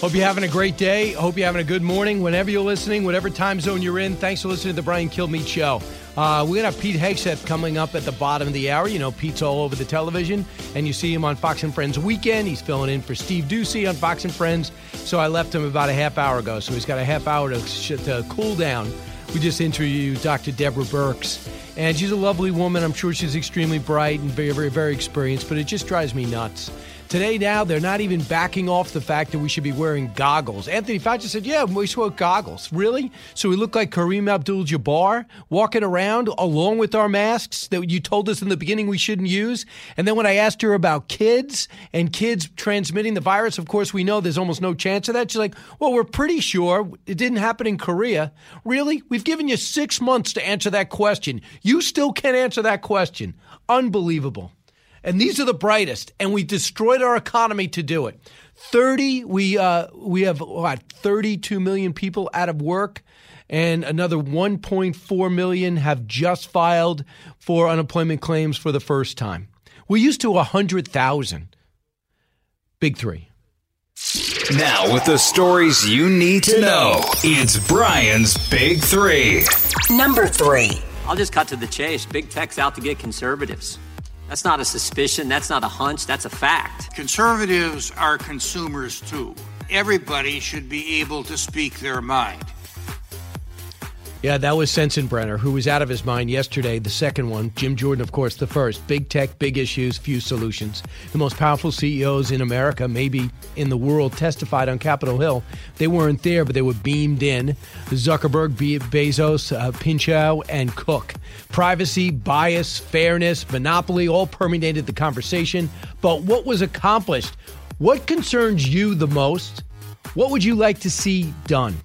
Hope you're having a great day. Hope you're having a good morning. Whenever you're listening, whatever time zone you're in, thanks for listening to the Brian Kilmeade Show. Uh, we're going to have Pete Hegseth coming up at the bottom of the hour. You know, Pete's all over the television, and you see him on Fox and Friends Weekend. He's filling in for Steve Doocy on Fox and Friends. So I left him about a half hour ago. So he's got a half hour to, to cool down. We just interviewed Dr. Deborah Birx. And she's a lovely woman. I'm sure she's extremely bright and very, very, very experienced, but it just drives me nuts Today, now, they're not even backing off the fact that we should be wearing goggles. Anthony Fauci said, Yeah, we should wear goggles. Really? So we look like Kareem Abdul Jabbar walking around along with our masks that you told us in the beginning we shouldn't use? And then when I asked her about kids and kids transmitting the virus, of course, we know there's almost no chance of that. She's like, Well, we're pretty sure it didn't happen in Korea. Really? We've given you six months to answer that question. You still can't answer that question. Unbelievable and these are the brightest, and we destroyed our economy to do it. 30, we, uh, we have what, 32 million people out of work, and another 1.4 million have just filed for unemployment claims for the first time. We're used to 100,000. Big three. Now, with the stories you need to know, it's Brian's Big Three. Number three. I'll just cut to the chase. Big tech's out to get conservatives. That's not a suspicion. That's not a hunch. That's a fact. Conservatives are consumers too. Everybody should be able to speak their mind. Yeah, that was Sensenbrenner, who was out of his mind yesterday, the second one. Jim Jordan, of course, the first. Big tech, big issues, few solutions. The most powerful CEOs in America, maybe in the world, testified on Capitol Hill. They weren't there, but they were beamed in. Zuckerberg, Bezos, uh, Pinchot, and Cook. Privacy, bias, fairness, monopoly all permeated the conversation. But what was accomplished? What concerns you the most? What would you like to see done?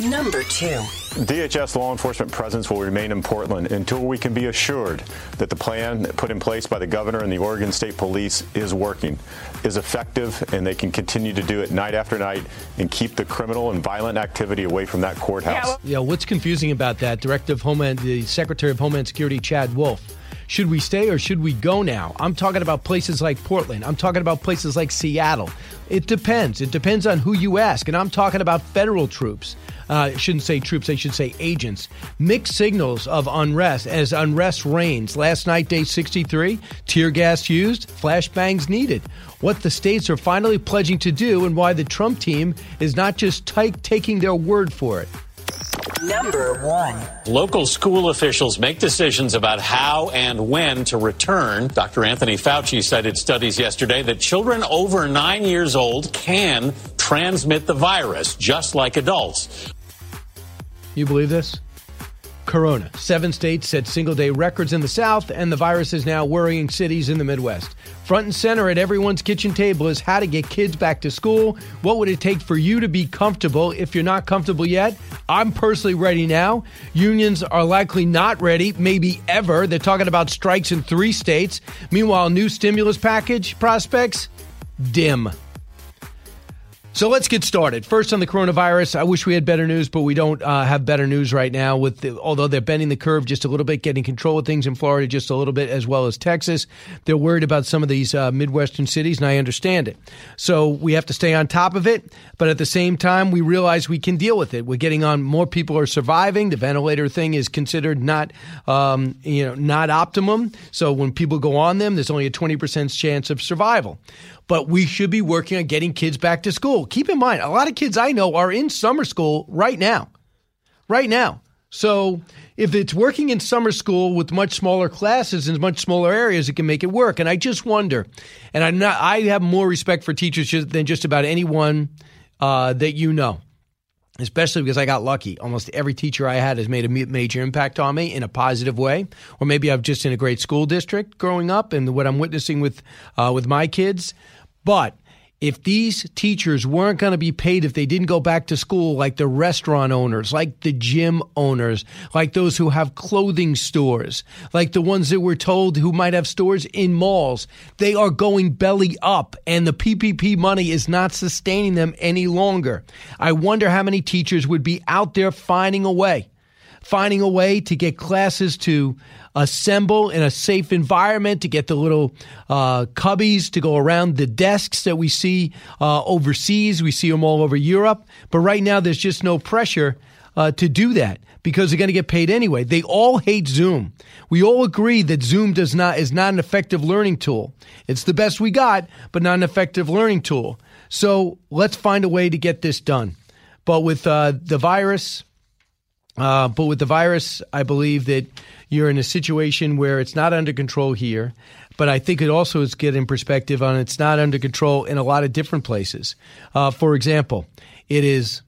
Number two. DHS law enforcement presence will remain in Portland until we can be assured that the plan put in place by the governor and the Oregon State Police is working, is effective, and they can continue to do it night after night and keep the criminal and violent activity away from that courthouse. Yeah, what's confusing about that? Director of Homeland, the Secretary of Homeland Security, Chad Wolf. Should we stay or should we go now? I'm talking about places like Portland. I'm talking about places like Seattle. It depends. It depends on who you ask. And I'm talking about federal troops. Uh, shouldn't say troops, I should say agents. Mixed signals of unrest as unrest reigns. Last night, day 63, tear gas used, flashbangs needed. What the states are finally pledging to do and why the Trump team is not just t- taking their word for it. Number one. Local school officials make decisions about how and when to return. Dr. Anthony Fauci cited studies yesterday that children over nine years old can transmit the virus, just like adults. You believe this? Corona. Seven states set single day records in the South, and the virus is now worrying cities in the Midwest. Front and center at everyone's kitchen table is how to get kids back to school. What would it take for you to be comfortable? If you're not comfortable yet, I'm personally ready now. Unions are likely not ready, maybe ever. They're talking about strikes in three states. Meanwhile, new stimulus package prospects dim. So let's get started. First on the coronavirus, I wish we had better news, but we don't uh, have better news right now. With the, although they're bending the curve just a little bit, getting control of things in Florida just a little bit, as well as Texas, they're worried about some of these uh, midwestern cities, and I understand it. So we have to stay on top of it, but at the same time, we realize we can deal with it. We're getting on. More people are surviving. The ventilator thing is considered not, um, you know, not optimum. So when people go on them, there's only a twenty percent chance of survival but we should be working on getting kids back to school. Keep in mind, a lot of kids I know are in summer school right now. Right now. So if it's working in summer school with much smaller classes in much smaller areas, it can make it work. And I just wonder, and I'm not, I have more respect for teachers than just about anyone uh, that you know especially because I got lucky. Almost every teacher I had has made a major impact on me in a positive way, or maybe I'm just in a great school district growing up, and what I'm witnessing with uh, with my kids. But if these teachers weren't going to be paid if they didn't go back to school, like the restaurant owners, like the gym owners, like those who have clothing stores, like the ones that we're told who might have stores in malls, they are going belly up and the PPP money is not sustaining them any longer. I wonder how many teachers would be out there finding a way finding a way to get classes to assemble in a safe environment, to get the little uh, cubbies to go around the desks that we see uh, overseas. We see them all over Europe. But right now, there's just no pressure uh, to do that because they're going to get paid anyway. They all hate Zoom. We all agree that Zoom does not is not an effective learning tool. It's the best we got, but not an effective learning tool. So let's find a way to get this done. But with uh, the virus, uh, but with the virus, I believe that you're in a situation where it's not under control here. But I think it also is get in perspective on it's not under control in a lot of different places. Uh, for example, it is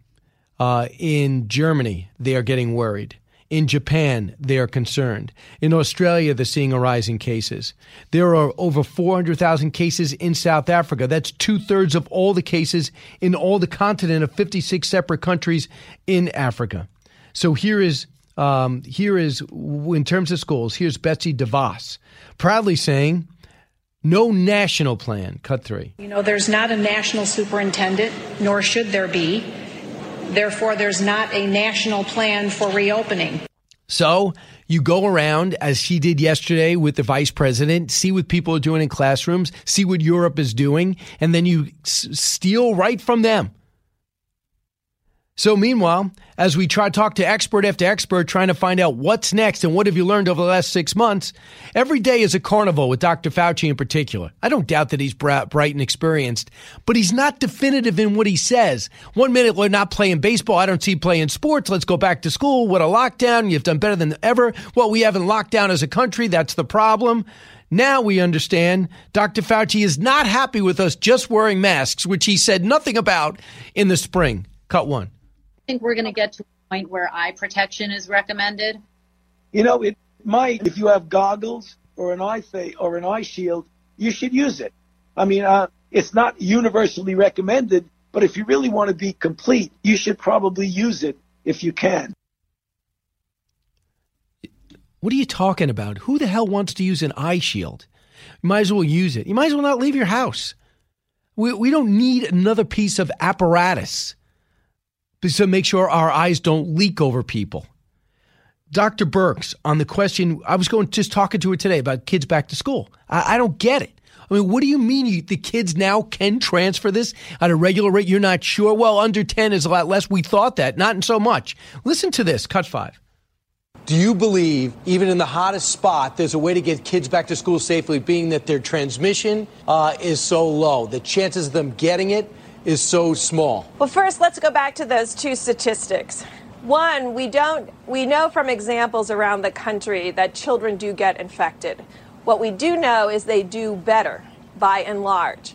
uh, in Germany, they are getting worried. In Japan, they are concerned. In Australia, they're seeing a rise in cases. There are over 400,000 cases in South Africa. That's two thirds of all the cases in all the continent of 56 separate countries in Africa. So here is um, here is in terms of schools. Here's Betsy DeVos proudly saying. No national plan. Cut three. You know, there's not a national superintendent, nor should there be. Therefore, there's not a national plan for reopening. So you go around, as she did yesterday with the vice president, see what people are doing in classrooms, see what Europe is doing, and then you s- steal right from them. So, meanwhile, as we try to talk to expert after expert, trying to find out what's next and what have you learned over the last six months, every day is a carnival with Dr. Fauci in particular. I don't doubt that he's bright and experienced, but he's not definitive in what he says. One minute we're not playing baseball. I don't see playing sports. Let's go back to school. What a lockdown. You've done better than ever. Well, we haven't locked down as a country. That's the problem. Now we understand Dr. Fauci is not happy with us just wearing masks, which he said nothing about in the spring. Cut one think we're going to get to a point where eye protection is recommended? You know, it might. If you have goggles or an eye fa- or an eye shield, you should use it. I mean, uh, it's not universally recommended, but if you really want to be complete, you should probably use it if you can. What are you talking about? Who the hell wants to use an eye shield? You might as well use it. You might as well not leave your house. We, we don't need another piece of apparatus to make sure our eyes don't leak over people. Dr. Birx on the question, I was going just talking to her today about kids back to school. I, I don't get it. I mean, what do you mean you, the kids now can transfer this at a regular rate? You're not sure? Well, under 10 is a lot less. We thought that, not in so much. Listen to this, cut five. Do you believe, even in the hottest spot, there's a way to get kids back to school safely, being that their transmission uh, is so low? The chances of them getting it is so small? Well, first, let's go back to those two statistics. One, we don't we know from examples around the country that children do get infected. What we do know is they do better by and large.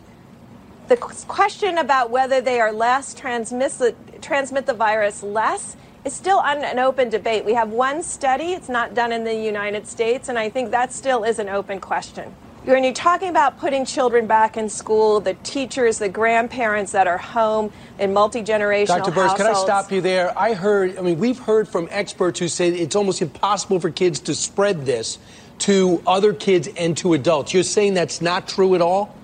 The question about whether they are less transmit transmit the virus less is still an open debate. We have one study, it's not done in the United States, and I think that still is an open question when you're talking about putting children back in school, the teachers, the grandparents that are home in multi generational Dr. Birx, can I stop you there? I heard, I mean, we've heard from experts who say it's almost impossible for kids to spread this to other kids and to adults. You're saying that's not true at all?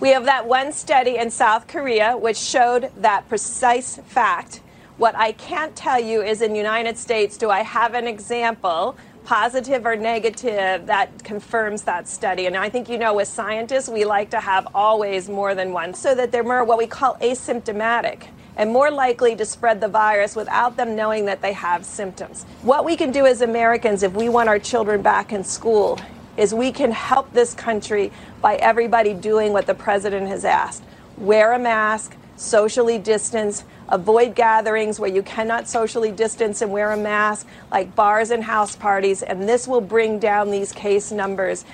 We have that one study in South Korea which showed that precise fact. What I can't tell you is in the United States, do I have an example positive or negative, that confirms that study. And I think you know, as scientists, we like to have always more than one so that they're more what we call asymptomatic and more likely to spread the virus without them knowing that they have symptoms. What we can do as Americans if we want our children back in school is we can help this country by everybody doing what the president has asked wear a mask, socially distance, avoid gatherings where you cannot socially distance and wear a mask, like bars and house parties, and this will bring down these case numbers.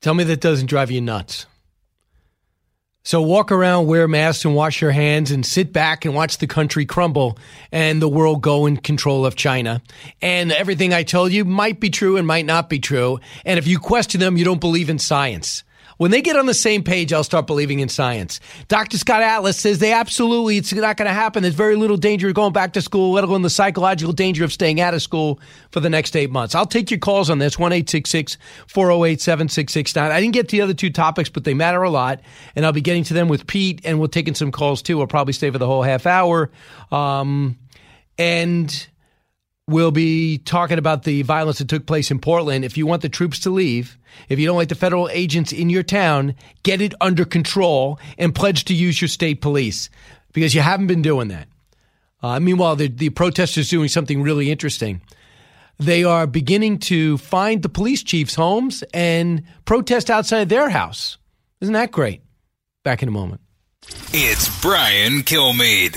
Tell me that doesn't drive you nuts. So walk around, wear masks, and wash your hands, and sit back and watch the country crumble and the world go in control of China. And everything I told you might be true and might not be true. And if you question them, you don't believe in science. When they get on the same page, I'll start believing in science. Dr. Scott Atlas says they absolutely, it's not going to happen. There's very little danger of going back to school, let alone the psychological danger of staying out of school for the next eight months. I'll take your calls on this, 1 408 7669. I didn't get to the other two topics, but they matter a lot. And I'll be getting to them with Pete, and we'll taking some calls too. I'll probably stay for the whole half hour. Um, and we'll be talking about the violence that took place in Portland. If you want the troops to leave, if you don't like the federal agents in your town, get it under control and pledge to use your state police because you haven't been doing that. Uh, meanwhile, the, the protesters doing something really interesting. They are beginning to find the police chiefs' homes and protest outside their house. Isn't that great? Back in a moment. It's Brian Kilmeade.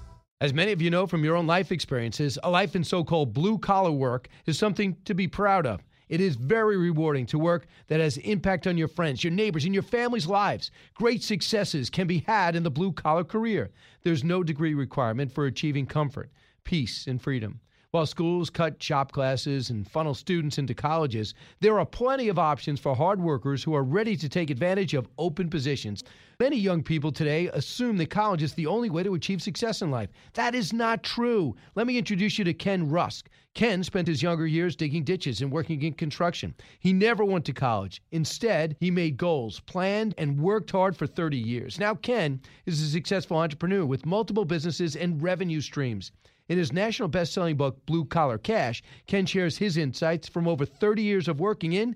As many of you know from your own life experiences, a life in so called blue collar work is something to be proud of. It is very rewarding to work that has impact on your friends, your neighbors, and your family's lives. Great successes can be had in the blue collar career. There's no degree requirement for achieving comfort, peace, and freedom. While schools cut shop classes and funnel students into colleges, there are plenty of options for hard workers who are ready to take advantage of open positions. Many young people today assume that college is the only way to achieve success in life. That is not true. Let me introduce you to Ken Rusk. Ken spent his younger years digging ditches and working in construction. He never went to college. Instead, he made goals, planned, and worked hard for 30 years. Now, Ken is a successful entrepreneur with multiple businesses and revenue streams. In his national best selling book, Blue Collar Cash, Ken shares his insights from over 30 years of working in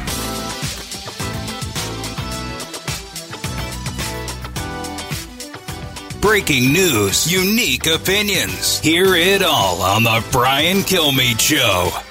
Breaking news, unique opinions. Hear it all on The Brian Kilmeade Show.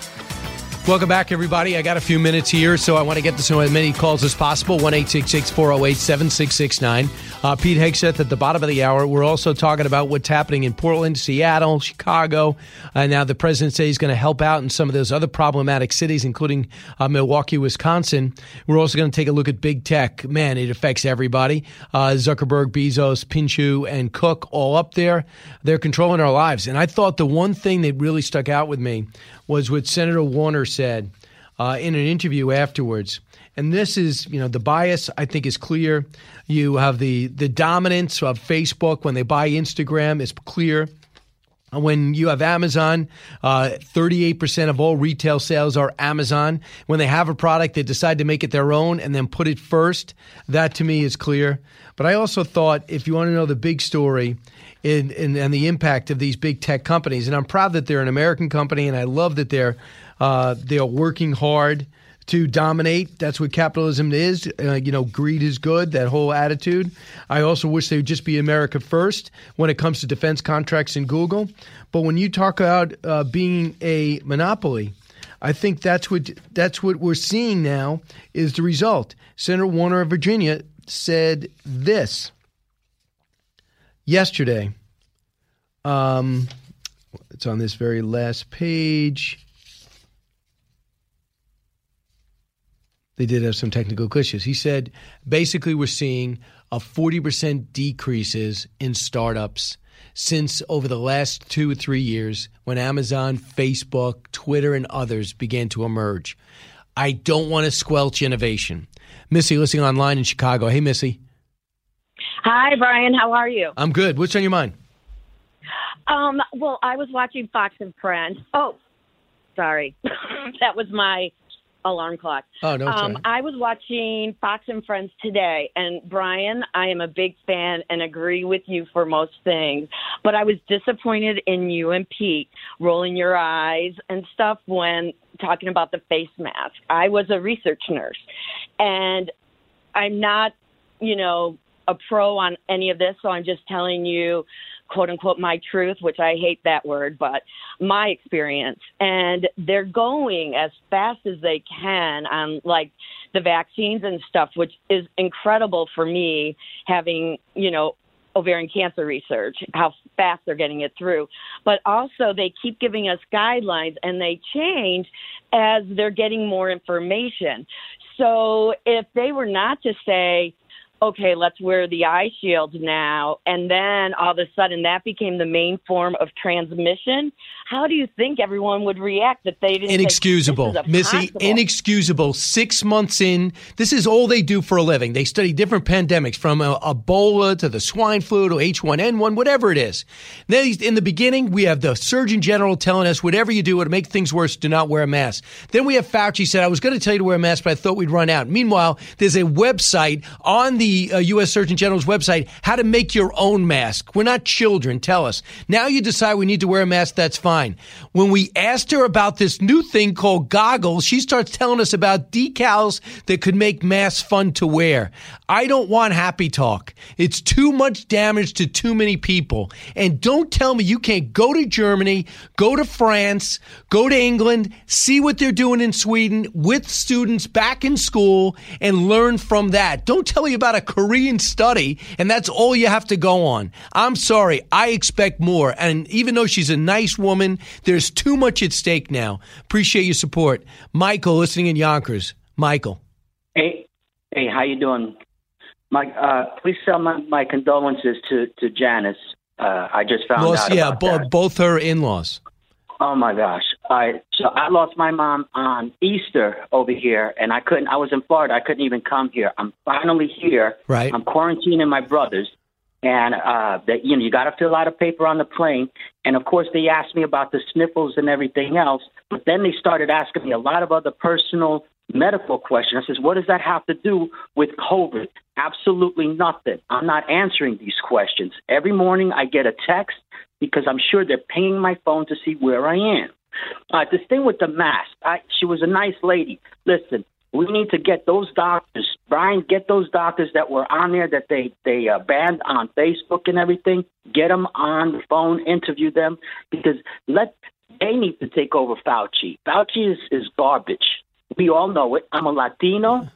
Welcome back, everybody. I got a few minutes here, so I want to get to as many calls as possible. 1 408 7669. Uh, Pete Hegseth at the bottom of the hour. We're also talking about what's happening in Portland, Seattle, Chicago. Uh, now, the president says he's going to help out in some of those other problematic cities, including uh, Milwaukee, Wisconsin. We're also going to take a look at big tech. Man, it affects everybody. Uh, Zuckerberg, Bezos, Pinshu, and Cook all up there. They're controlling our lives. And I thought the one thing that really stuck out with me was what Senator Warner said uh, in an interview afterwards. And this is, you know, the bias I think is clear. You have the the dominance of Facebook when they buy Instagram is clear. When you have Amazon, uh, 38% of all retail sales are Amazon. When they have a product, they decide to make it their own and then put it first. That to me is clear. But I also thought if you want to know the big story in, in, and the impact of these big tech companies, and I'm proud that they're an American company and I love that they're, uh, they are working hard to dominate. That's what capitalism is. Uh, you know, greed is good, that whole attitude. I also wish they would just be America first when it comes to defense contracts in Google. But when you talk about uh, being a monopoly, I think that's what that's what we're seeing now is the result. Senator Warner of Virginia said this yesterday. Um, it's on this very last page. They did have some technical glitches. He said basically we're seeing a 40% decreases in startups since over the last two or three years when Amazon, Facebook, Twitter, and others began to emerge. I don't want to squelch innovation. Missy, listening online in Chicago. Hey, Missy. Hi, Brian. How are you? I'm good. What's on your mind? Um, well, I was watching Fox and Friends. Oh, sorry. that was my alarm clock. Oh, no, Um. I was watching Fox and Friends today, and Brian, I am a big fan and agree with you for most things. But I was disappointed in you and Pete rolling your eyes and stuff when talking about the face mask. I was a research nurse, and I'm not, you know, a pro on any of this, so I'm just telling you, quote unquote, my truth, which I hate that word, but my experience. And they're going as fast as they can on like the vaccines and stuff, which is incredible for me having, you know, ovarian cancer research, how fast they're getting it through. But also, they keep giving us guidelines and they change as they're getting more information. So if they were not to say, okay, let's wear the eye shield now, and then all of a sudden that became the main form of transmission, how do you think everyone would react if they didn't? Inexcusable, "This is Missy. Inexcusable. Six months in, this is all they do for a living. They study different pandemics, from uh, Ebola to the swine flu to H1N1, whatever it is. Then in the beginning, we have the Surgeon General telling us whatever you do to make things worse, do not wear a mask. Then we have Fauci said, I was going to tell you to wear a mask, but I thought we'd run out. Meanwhile, there's a website on the uh, U.S. Surgeon General's website how to make your own mask. We're not children. Tell us. Now you decide we need to wear a mask. That's fine. When we asked her about this new thing called goggles, she starts telling us about decals that could make masks fun to wear. I don't want happy talk. It's too much damage to too many people. And don't tell me you can't go to Germany, go to France, go to England, see what they're doing in Sweden with students back in school and learn from that. Don't tell me about a Korean study and that's all you have to go on. I'm sorry. I expect more. And even though she's a nice woman, there's too much at stake now. Appreciate your support. Michael, listening in Yonkers. Michael. Hey, hey, how you doing? My, uh, please sell my, my condolences to to Janice. Uh, I just found Lost, out. yeah, about bo- both her in laws. Oh my gosh! I so I lost my mom on Easter over here, and I couldn't. I was in Florida. I couldn't even come here. I'm finally here. Right. I'm quarantining my brothers, and uh, that you know you got to fill out a paper on the plane, and of course they asked me about the sniffles and everything else. But then they started asking me a lot of other personal medical questions. I says, what does that have to do with COVID? Absolutely nothing. I'm not answering these questions. Every morning I get a text because I'm sure they're pinging my phone to see where I am. Uh, this thing with the mask, I, she was a nice lady. Listen, we need to get those doctors, Brian, get those doctors that were on there that they they uh, banned on Facebook and everything. Get them on the phone, interview them because let they need to take over Fauci. Fauci is is garbage. We all know it. I'm a Latino.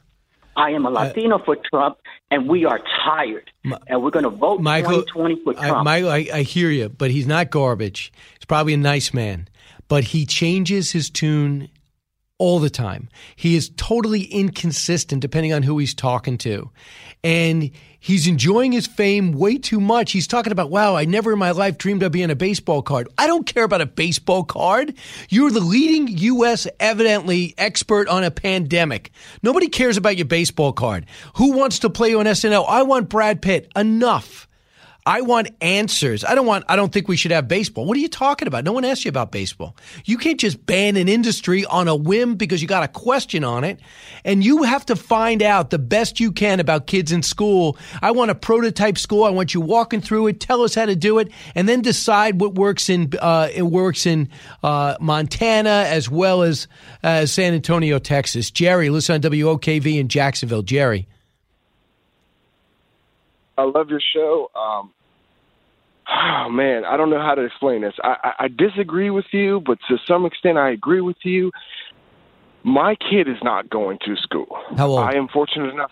I am a uh, Latino for Trump, and we are tired. and we're going to vote Michael, 2020 for I, Trump. Michael, I, I hear you, but he's not garbage. He's probably a nice man, but he changes his tune all the time. He is totally inconsistent depending on who he's talking to. And he's enjoying his fame way too much. He's talking about, wow, I never in my life dreamed of being a baseball card. I don't care about a baseball card. You're the leading U.S. evidently expert on a pandemic. Nobody cares about your baseball card. Who wants to play you on SNL? I want Brad Pitt. Enough. I want answers. I don't want, I don't think we should have baseball. What are you talking about? No one asked you about baseball. You can't just ban an industry on a whim because you got a question on it. And you have to find out the best you can about kids in school. I want a prototype school. I want you walking through it. Tell us how to do it and then decide what works in, uh, it works in, uh, Montana as well as, uh, San Antonio, Texas. Jerry, listen on WOKV in Jacksonville. Jerry. I love your show. Um, oh man, I don't know how to explain this. I, I, I disagree with you, but to some extent, I agree with you. My kid is not going to school. How old? I am fortunate enough.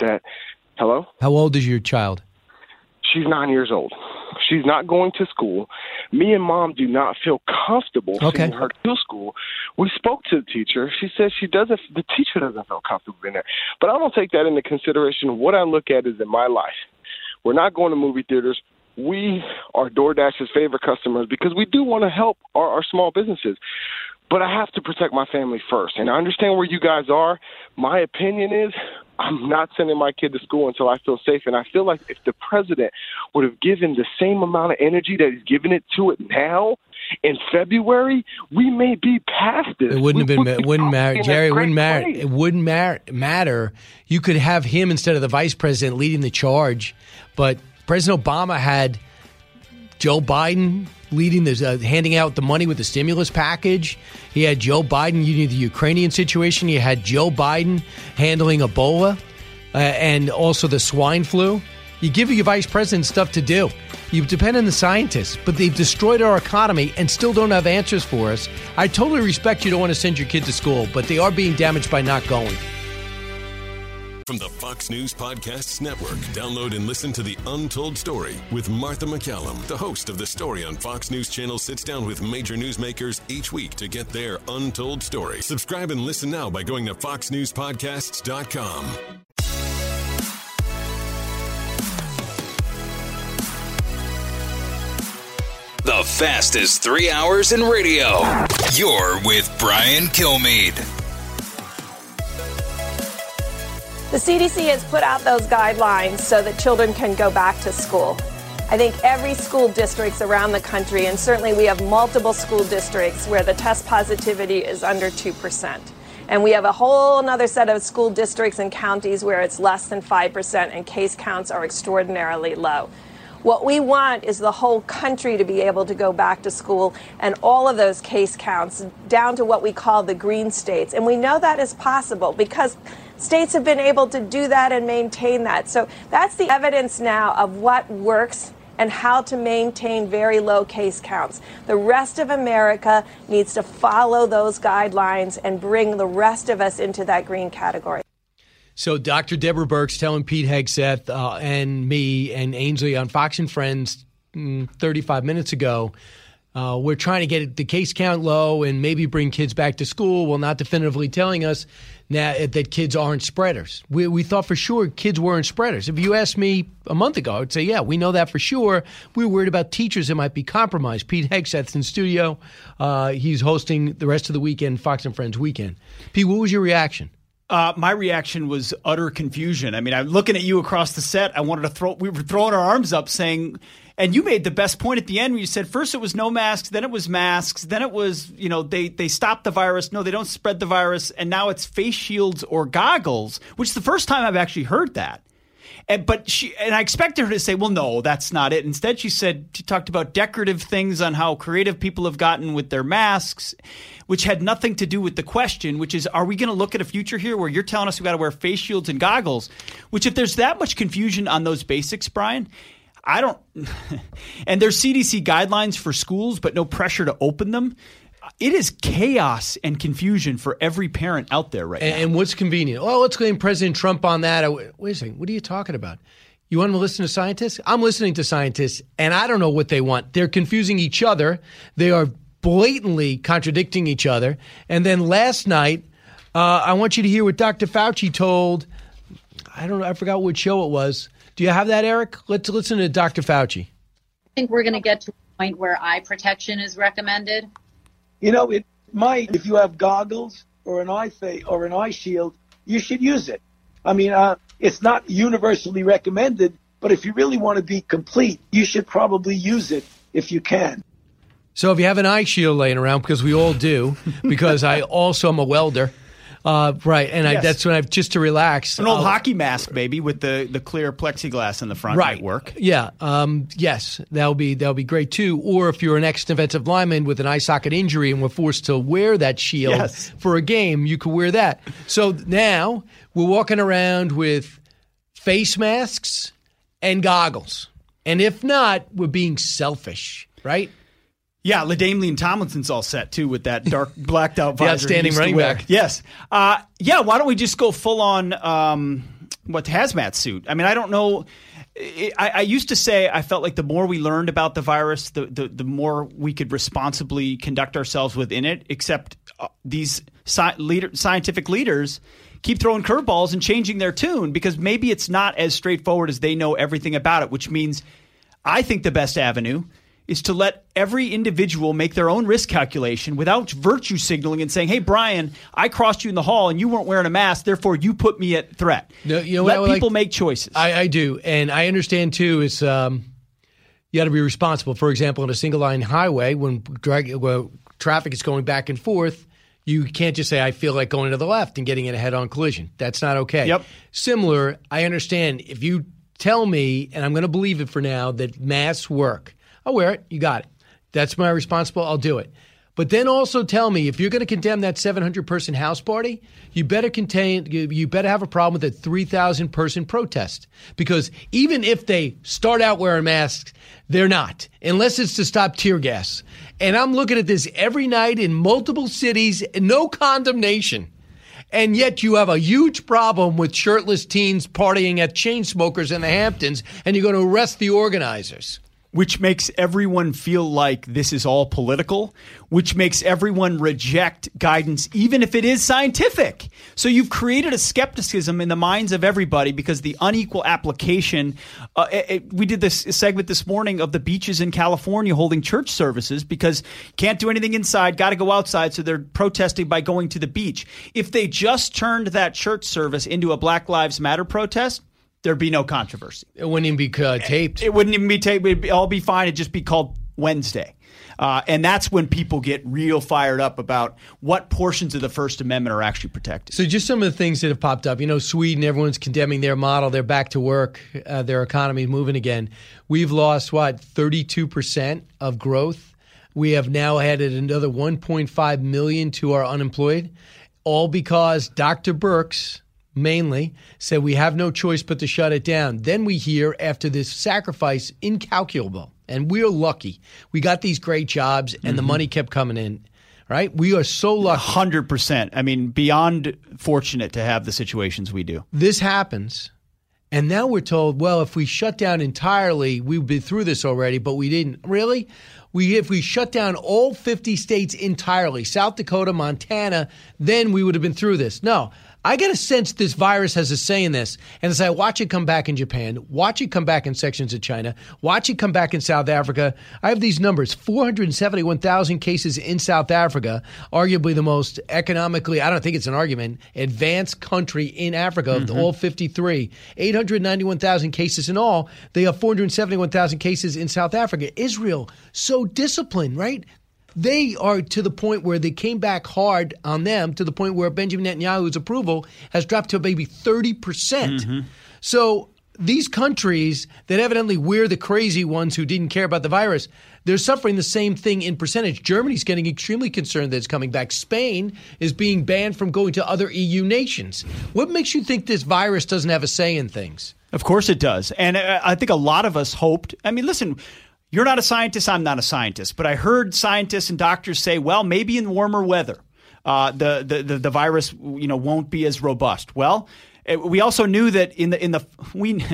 That hello. How old is your child? She's nine years old. She's not going to school. Me and mom do not feel comfortable Okay. sending her to school. We spoke to the teacher. She says she doesn't. The teacher doesn't feel comfortable in there. But I don't take that into consideration. What I look at is in my life. We're not going to movie theaters. We are DoorDash's favorite customers because we do want to help our, our small businesses. But I have to protect my family first. And I understand where you guys are. My opinion is I'm not sending my kid to school until I feel safe. And I feel like if the president would have given the same amount of energy that he's giving it to it now in February, we may be past this. It wouldn't have been. wouldn't matter, Jerry. It wouldn't matter. It wouldn't matter. Matter. You could have him instead of the vice president leading the charge, but President Obama had Joe Biden leading the uh, handing out the money with the stimulus package. He had Joe Biden leading the Ukrainian situation. You had Joe Biden handling Ebola uh, and also the swine flu. You give your vice president stuff to do. You depend on the scientists, but they've destroyed our economy and still don't have answers for us. I totally respect you don't want to send your kid to school, but they are being damaged by not going. From the Fox News Podcasts Network, download and listen to The Untold Story with Martha McCallum. The host of The Story on Fox News Channel sits down with major newsmakers each week to get their untold story. Subscribe and listen now by going to foxnewspodcasts.com. The fastest three hours in radio. You're with Brian Kilmeade. The CDC has put out those guidelines so that children can go back to school. I think every school districts around the country, and certainly we have multiple school districts where the test positivity is under 2%. And we have a whole other set of school districts and counties where it's less than 5% and case counts are extraordinarily low. What we want is the whole country to be able to go back to school and all of those case counts down to what we call the green states. And we know that is possible because states have been able to do that and maintain that. So that's the evidence now of what works and how to maintain very low case counts. The rest of America needs to follow those guidelines and bring the rest of us into that green category. So Dr. Deborah Birx telling Pete Hegseth uh, and me and Ainsley on Fox and Friends mm, 35 minutes ago, uh, we're trying to get the case count low and maybe bring kids back to school while not definitively telling us now that kids aren't spreaders. We, we thought for sure kids weren't spreaders. If you asked me a month ago, I'd say, yeah, we know that for sure. We were worried about teachers that might be compromised. Pete Hegseth's in studio. Uh, he's hosting the rest of the weekend, Fox and Friends weekend. Pete, what was your reaction? Uh, my reaction was utter confusion. I mean, I'm looking at you across the set. I wanted to throw. We were throwing our arms up, saying, and you made the best point at the end when you said first it was no masks, then it was masks, then it was you know they they stopped the virus. No, they don't spread the virus, and now it's face shields or goggles, which is the first time I've actually heard that. And, but she and I expected her to say, "Well, no, that's not it." Instead, she said she talked about decorative things on how creative people have gotten with their masks, which had nothing to do with the question, which is, are we going to look at a future here where you're telling us we got to wear face shields and goggles? Which, if there's that much confusion on those basics, Brian, I don't. and there's CDC guidelines for schools, but no pressure to open them. It is chaos and confusion for every parent out there right and, now. And what's convenient? Oh, let's blame President Trump on that. Wait a second. What are you talking about? You want to listen to scientists? I'm listening to scientists, and I don't know what they want. They're confusing each other. They are blatantly contradicting each other. And then last night, uh, I want you to hear what Dr. Fauci told. I don't know. I forgot what show it was. Do you have that, Eric? Let's listen to Dr. Fauci. I think we're going to get to a point where eye protection is recommended. You know, it might if you have goggles or an eye fa- or an eye shield, you should use it. I mean, uh, it's not universally recommended, but if you really want to be complete, you should probably use it if you can. So if you have an eye shield laying around, because we all do, because I also am a welder, uh, right? And I, that's when I've just to relax. An old I'll- hockey mask, maybe, with the, the clear plexiglass in the front right might work. Yeah, um, yes, that'll be that'll be great too. Or if you're an ex-defensive lineman with an eye socket injury and we're forced to wear that shield Yes. for a game, you could wear that. So now we're walking around with face masks and goggles, and if not, we're being selfish, right? Yeah, LaDainian Tomlinson's all set too with that dark blacked out visor. outstanding running back. Yes. Uh, yeah. Why don't we just go full on um, what hazmat suit? I mean, I don't know. I, I, used to say I felt like the more we learned about the virus, the, the, the more we could responsibly conduct ourselves within it. Except uh, these sci- leader, scientific leaders keep throwing curveballs and changing their tune because maybe it's not as straightforward as they know everything about it. Which means, I think the best avenue is to let every individual make their own risk calculation without virtue signaling and saying, "Hey, Brian, I crossed you in the hall and you weren't wearing a mask, therefore you put me at threat." No, you know, let people like, make choices. I, I, do, and I understand too. Is um, you got to be responsible. For example, on a single line highway, when drag, well, traffic is going back and forth, you can't just say, I feel like going to the left and getting in a head on collision. That's not okay. Yep. Similar, I understand if you tell me, and I'm going to believe it for now, that masks work I'll wear it. You got it. That's my responsible. I'll do it. But then also tell me if you're going to condemn that 700 person house party, you better contain you better have a problem with a 3,000 person protest because even if they start out wearing masks, they're not unless it's to stop tear gas. And I'm looking at this every night in multiple cities, no condemnation. And yet you have a huge problem with shirtless teens partying at Chainsmokers in the Hamptons and you're going to arrest the organizers which makes everyone feel like this is all political, which makes everyone reject guidance, even if it is scientific. So you've created a skepticism in the minds of everybody because the unequal application. Uh, it, it, we did this segment this morning of the beaches in California holding church services because can't do anything inside, got to go outside, so they're protesting by going to the beach. If they just turned that church service into a Black Lives Matter protest, there'd be no controversy. It wouldn't even be uh, taped. It, it, wouldn't even be taped. It'd all be fine. It'd just be called Wednesday. Uh, and that's when people get real fired up about what portions of the First Amendment are actually protected. So, just some of the things that have popped up. You know, Sweden, everyone's condemning their model. They're back to work. Uh, their economy is moving again. We've lost, what, 32% of growth? We have now added another 1.5 million to our unemployed, all because Dr. Birx mainly, said we have no choice but to shut it down. Then we hear after this sacrifice incalculable, and we're lucky. We got these great jobs, and mm-hmm. the money kept coming in. Right? We are so lucky. 100%. I mean, beyond fortunate to have the situations we do. This happens. And now we're told, well, if we shut down entirely, we've been through this already, but we didn't. Really? We if we shut down all 50 states entirely, South Dakota, Montana, then we would have been through this. No. I get a sense this virus has a say in this. And as I watch it come back in Japan, watch it come back in sections of China, watch it come back in South Africa, I have these numbers 471,000 cases in South Africa, arguably the most economically, I don't think it's an argument, advanced country in Africa of mm-hmm. all 53. 891,000 cases in all. They have 471,000 cases in South Africa. Israel, so disciplined, right? They are to the point where they came back hard on them to the point where Benjamin Netanyahu's approval has dropped to maybe 30%. percent mm hmm So these countries that evidently we're the crazy ones who didn't care about the virus, they're suffering the same thing in percentage. Germany's getting extremely concerned that it's coming back. Spain is being banned from going to other EU nations. What makes you think this virus doesn't have a say in things? Of course it does. And uh, I think a lot of us hoped. I mean, listen, you're not a scientist. I'm not a scientist. But I heard scientists and doctors say, well, maybe in warmer weather, uh, the, the, the the virus you know won't be as robust. Well, eh, we also knew that in the in the we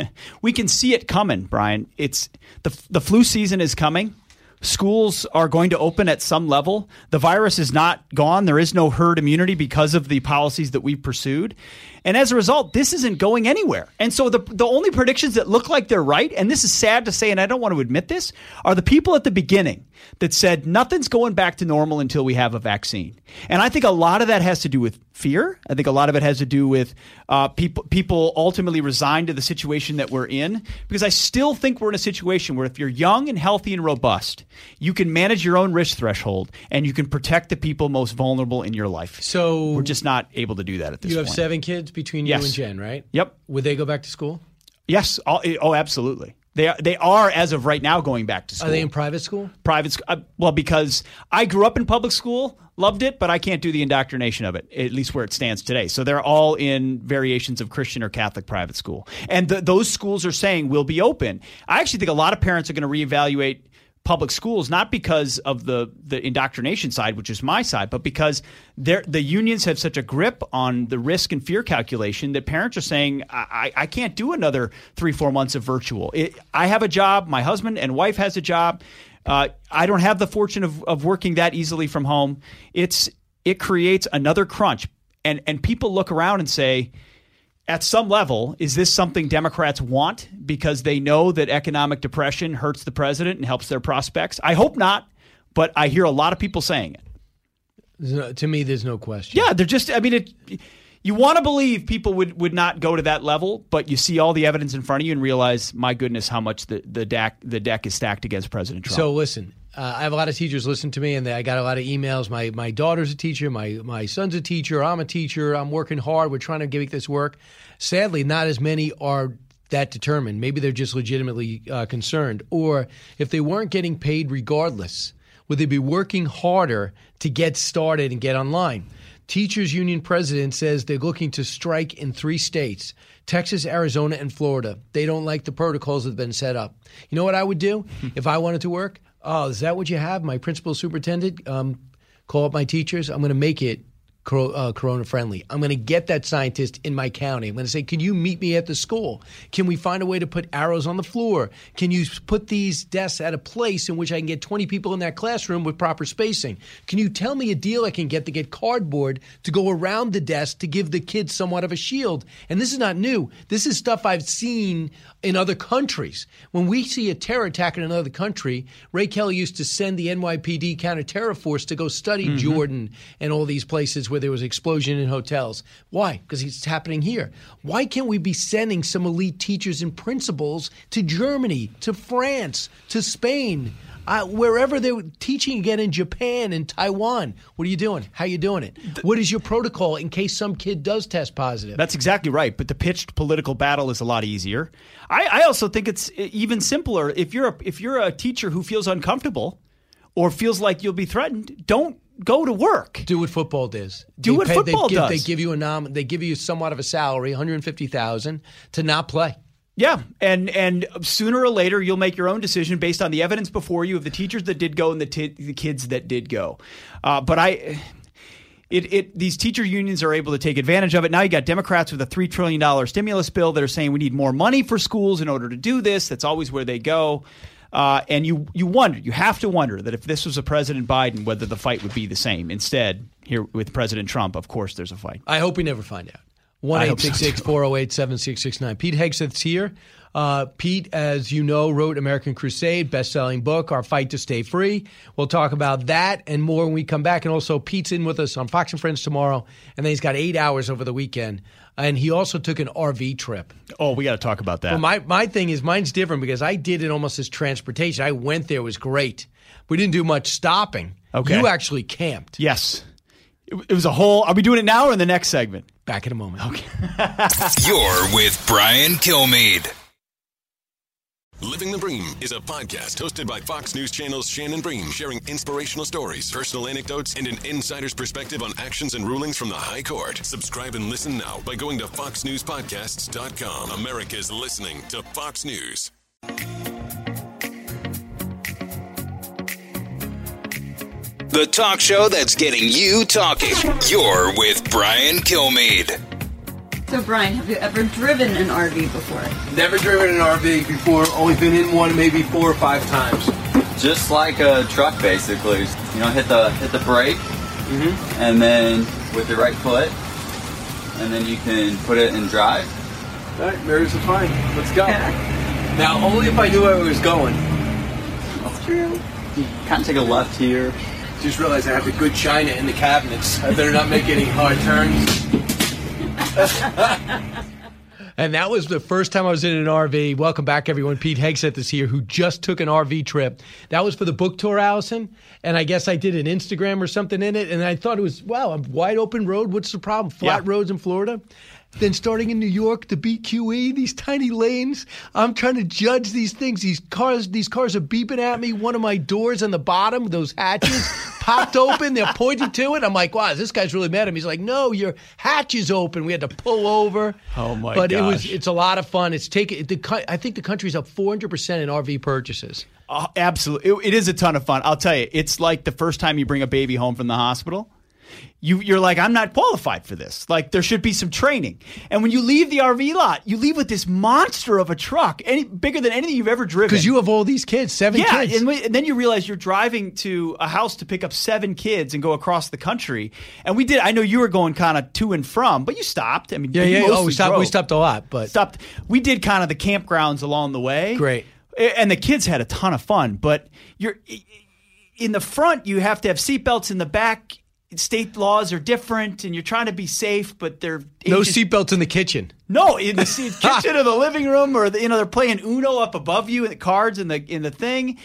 we can see it coming, Brian. It's the the flu season is coming. Schools are going to open at some level. The virus is not gone. There is no herd immunity because of the policies that we pursued. And as a result, this isn't going anywhere. And so the, the only predictions that look like they're right, and this is sad to say, and I don't want to admit this, are the people at the beginning that said nothing's going back to normal until we have a vaccine. And I think a lot of that has to do with fear. I think a lot of it has to do with uh, people people ultimately resigned to the situation that we're in. Because I still think we're in a situation where if you're young and healthy and robust, you can manage your own risk threshold and you can protect the people most vulnerable in your life. So we're just not able to do that at this. You have point. seven kids between yes. you and Jen, right? Yep. Would they go back to school? Yes. Oh, absolutely. They are, they are as of right now going back to school. Are they in private school? Private school. Uh, well, because I grew up in public school, loved it, but I can't do the indoctrination of it, at least where it stands today. So they're all in variations of Christian or Catholic private school. And the, those schools are saying will be open. I actually think a lot of parents are going to reevaluate public schools, not because of the the indoctrination side, which is my side, but because the unions have such a grip on the risk and fear calculation that parents are saying, I, I can't do another three, four months of virtual. It, I have a job, my husband and wife has a job. Uh, I don't have the fortune of, of working that easily from home. It's it creates another crunch, and and people look around and say, at some level, is this something Democrats want because they know that economic depression hurts the president and helps their prospects? I hope not, but I hear a lot of people saying it. No, to me, there's no question. Yeah, they're just. I mean, it. You want to believe people would, would not go to that level, but you see all the evidence in front of you and realize, my goodness, how much the the deck the deck is stacked against President Trump. So listen, uh, I have a lot of teachers listen to me, and they, I got a lot of emails. My my daughter's a teacher, my my son's a teacher. I'm a teacher. I'm working hard. We're trying to make this work. Sadly, not as many are that determined. Maybe they're just legitimately uh, concerned, or if they weren't getting paid regardless, would they be working harder to get started and get online? Teachers Union president says they're looking to strike in three states Texas, Arizona, and Florida. They don't like the protocols that have been set up. You know what I would do if I wanted to work? Oh, is that what you have? My principal superintendent, um, call up my teachers. I'm going to make it uh, corona friendly. I'm going to get that scientist in my county. I'm going to say, can you meet me at the school? Can we find a way to put arrows on the floor? Can you put these desks at a place in which I can get 20 people in that classroom with proper spacing? Can you tell me a deal I can get to get cardboard to go around the desk to give the kids somewhat of a shield? And this is not new. This is stuff I've seen in other countries. When we see a terror attack in another country, Ray Kelly used to send the NYPD counterterror force to go study mm-hmm. Jordan and all these places where there was explosion in hotels. Why? Because it's happening here. Why can't we be sending some elite teachers and principals to Germany, to France, to Spain? Uh, wherever they're teaching again in Japan and Taiwan, what are you doing? How are you doing it? What is your protocol in case some kid does test positive? That's exactly right. But the pitched political battle is a lot easier. I, I also think it's even simpler if you're a, if you're a teacher who feels uncomfortable or feels like you'll be threatened. Don't go to work. Do what football does. Do they what pay, football they give, does. They give you a nom- They give you somewhat of a salary, one hundred fifty thousand, to not play. Yeah, and and sooner or later you'll make your own decision based on the evidence before you of the teachers that did go and the t- the kids that did go. Uh, but I. It, it, these teacher unions are able to take advantage of it. Now you got Democrats with a three trillion dollar stimulus bill that are saying we need more money for schools in order to do this. That's always where they go. Uh, and you you wonder, you have to wonder that if this was a President Biden, whether the fight would be the same. Instead, here with President Trump, of course, there's a fight. I hope we never find out. One eight six six four zero eight seven six six nine. Pete Hegseth's here. Uh, Pete, as you know, wrote American Crusade, best-selling book, Our Fight to Stay Free. We'll talk about that and more when we come back. And also, Pete's in with us on Fox and Friends tomorrow, and then he's got eight hours over the weekend. And he also took an RV trip. Oh, we got to talk about that. Well, my my thing is mine's different because I did it almost as transportation. I went there, it was great. We didn't do much stopping. Okay, you actually camped. Yes. It was a whole. Are we doing it now or in the next segment? Back in a moment. Okay. You're with Brian Kilmeade. Living the Bream is a podcast hosted by Fox News Channel's Shannon Bream, sharing inspirational stories, personal anecdotes, and an insider's perspective on actions and rulings from the High Court. Subscribe and listen now by going to foxnewspodcasts.com. America's listening to Fox News. The talk show that's getting you talking. You're with Brian Kilmeade. So, Brian, have you ever driven an RV before? Never driven an RV before. Only been in one maybe four or five times. Just like a truck, basically. You know, hit the hit the brake, mm-hmm. and then with your right foot, and then you can put it in drive. All right, mirrors are fine. Let's go. now, only if I knew where I was going. That's true. You kind of take a left here. Just realized I have the good china in the cabinets. I better not make any hard turns. and that was the first time I was in an RV. Welcome back, everyone. Pete Hegseth is here, who just took an RV trip. That was for the book tour, Allison. And I guess I did an Instagram or something in it. And I thought it was, wow, a wide open road. What's the problem? Flat yeah. roads in Florida. Then starting in New York, the BQE, these tiny lanes. I'm trying to judge these things. These cars, these cars are beeping at me. One of my doors on the bottom, those hatches popped open. They're pointing to it. I'm like, wow, this guy's really mad at me. He's like, no, your hatch is open. We had to pull over. Oh my But it was it's a lot of fun. It's taken. The, I think the country's up 400 percent in RV purchases. Uh, oh, absolutely. It, it is a ton of fun. I'll tell you, it's like the first time you bring a baby home from the hospital. You, you're like, I'm not qualified for this. Like, there should be some training. And when you leave the RV lot, you leave with this monster of a truck, any bigger than anything you've ever driven. Because you have all these kids, seven yeah, kids. And, we- and then you realize you're driving to a house to pick up seven kids and go across the country. And we did. I know you were going kind of to and from, but you stopped. I mean, yeah, yeah. Oh, we stopped. We stopped a lot, but stopped. We did kind of the campgrounds along the way. Great. And the kids had a ton of fun. But you're in the front. You have to have seatbelts. In the back, state laws are different, and you're trying to be safe, but they're no seatbelts in the kitchen. no, in the kitchen or the living room, or the, you know they're playing Uno up above you, and the cards in the in the thing.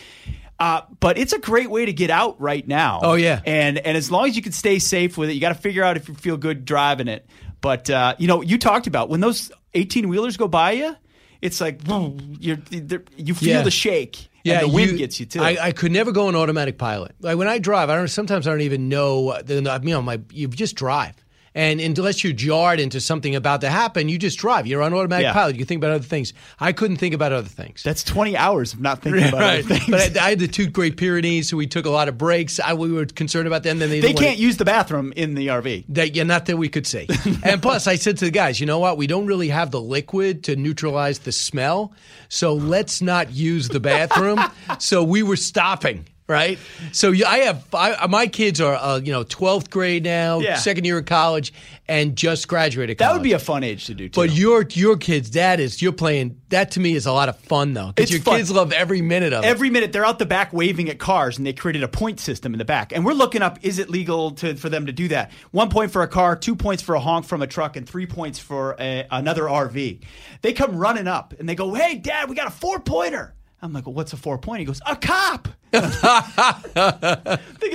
Uh, but it's a great way to get out right now. Oh, yeah. and and as long as you can stay safe with it, you got to figure out if you feel good driving it. But uh, you know, you talked about when those eighteen wheelers go by you, it's like boom, you feel Yeah. the shake. Yeah, and the wind you- gets you too. I, I could never go on automatic pilot. Like when I drive, I don't. Sometimes I don't even know. uh, The, you know, my you just drive, and unless you're jarred into something about to happen, you just drive. You're on automatic Yeah. pilot. You think about other things. I couldn't think about other things. That's twenty hours of not thinking about right. other things. But I, I had the two Great Pyrenees, so we took a lot of breaks. I, we were concerned about them. Then they, they can't use the bathroom in the RV. that yeah, not that we could see. and plus, I said to the guys, you know what? We don't really have the liquid to neutralize the smell, so let's not use the bathroom. so we were stopping. Right, so I have I, my kids are uh, you know twelfth grade now, Yeah. second year of college, and just graduated. College. That would be a fun age to do too. But your your kids, that is you're playing. That to me is a lot of fun though, It's your fun. kids love every minute of it. Every minute they're out the back waving at cars, and they created a point system in the back. And we're looking up: is it legal to, for them to do that? One point for a car, two points for a honk from a truck, and three points for a, another RV. They come running up and they go, "Hey, Dad, we got a four pointer." I'm like, well, "What's a four pointer?" He goes, "A cop." Thinking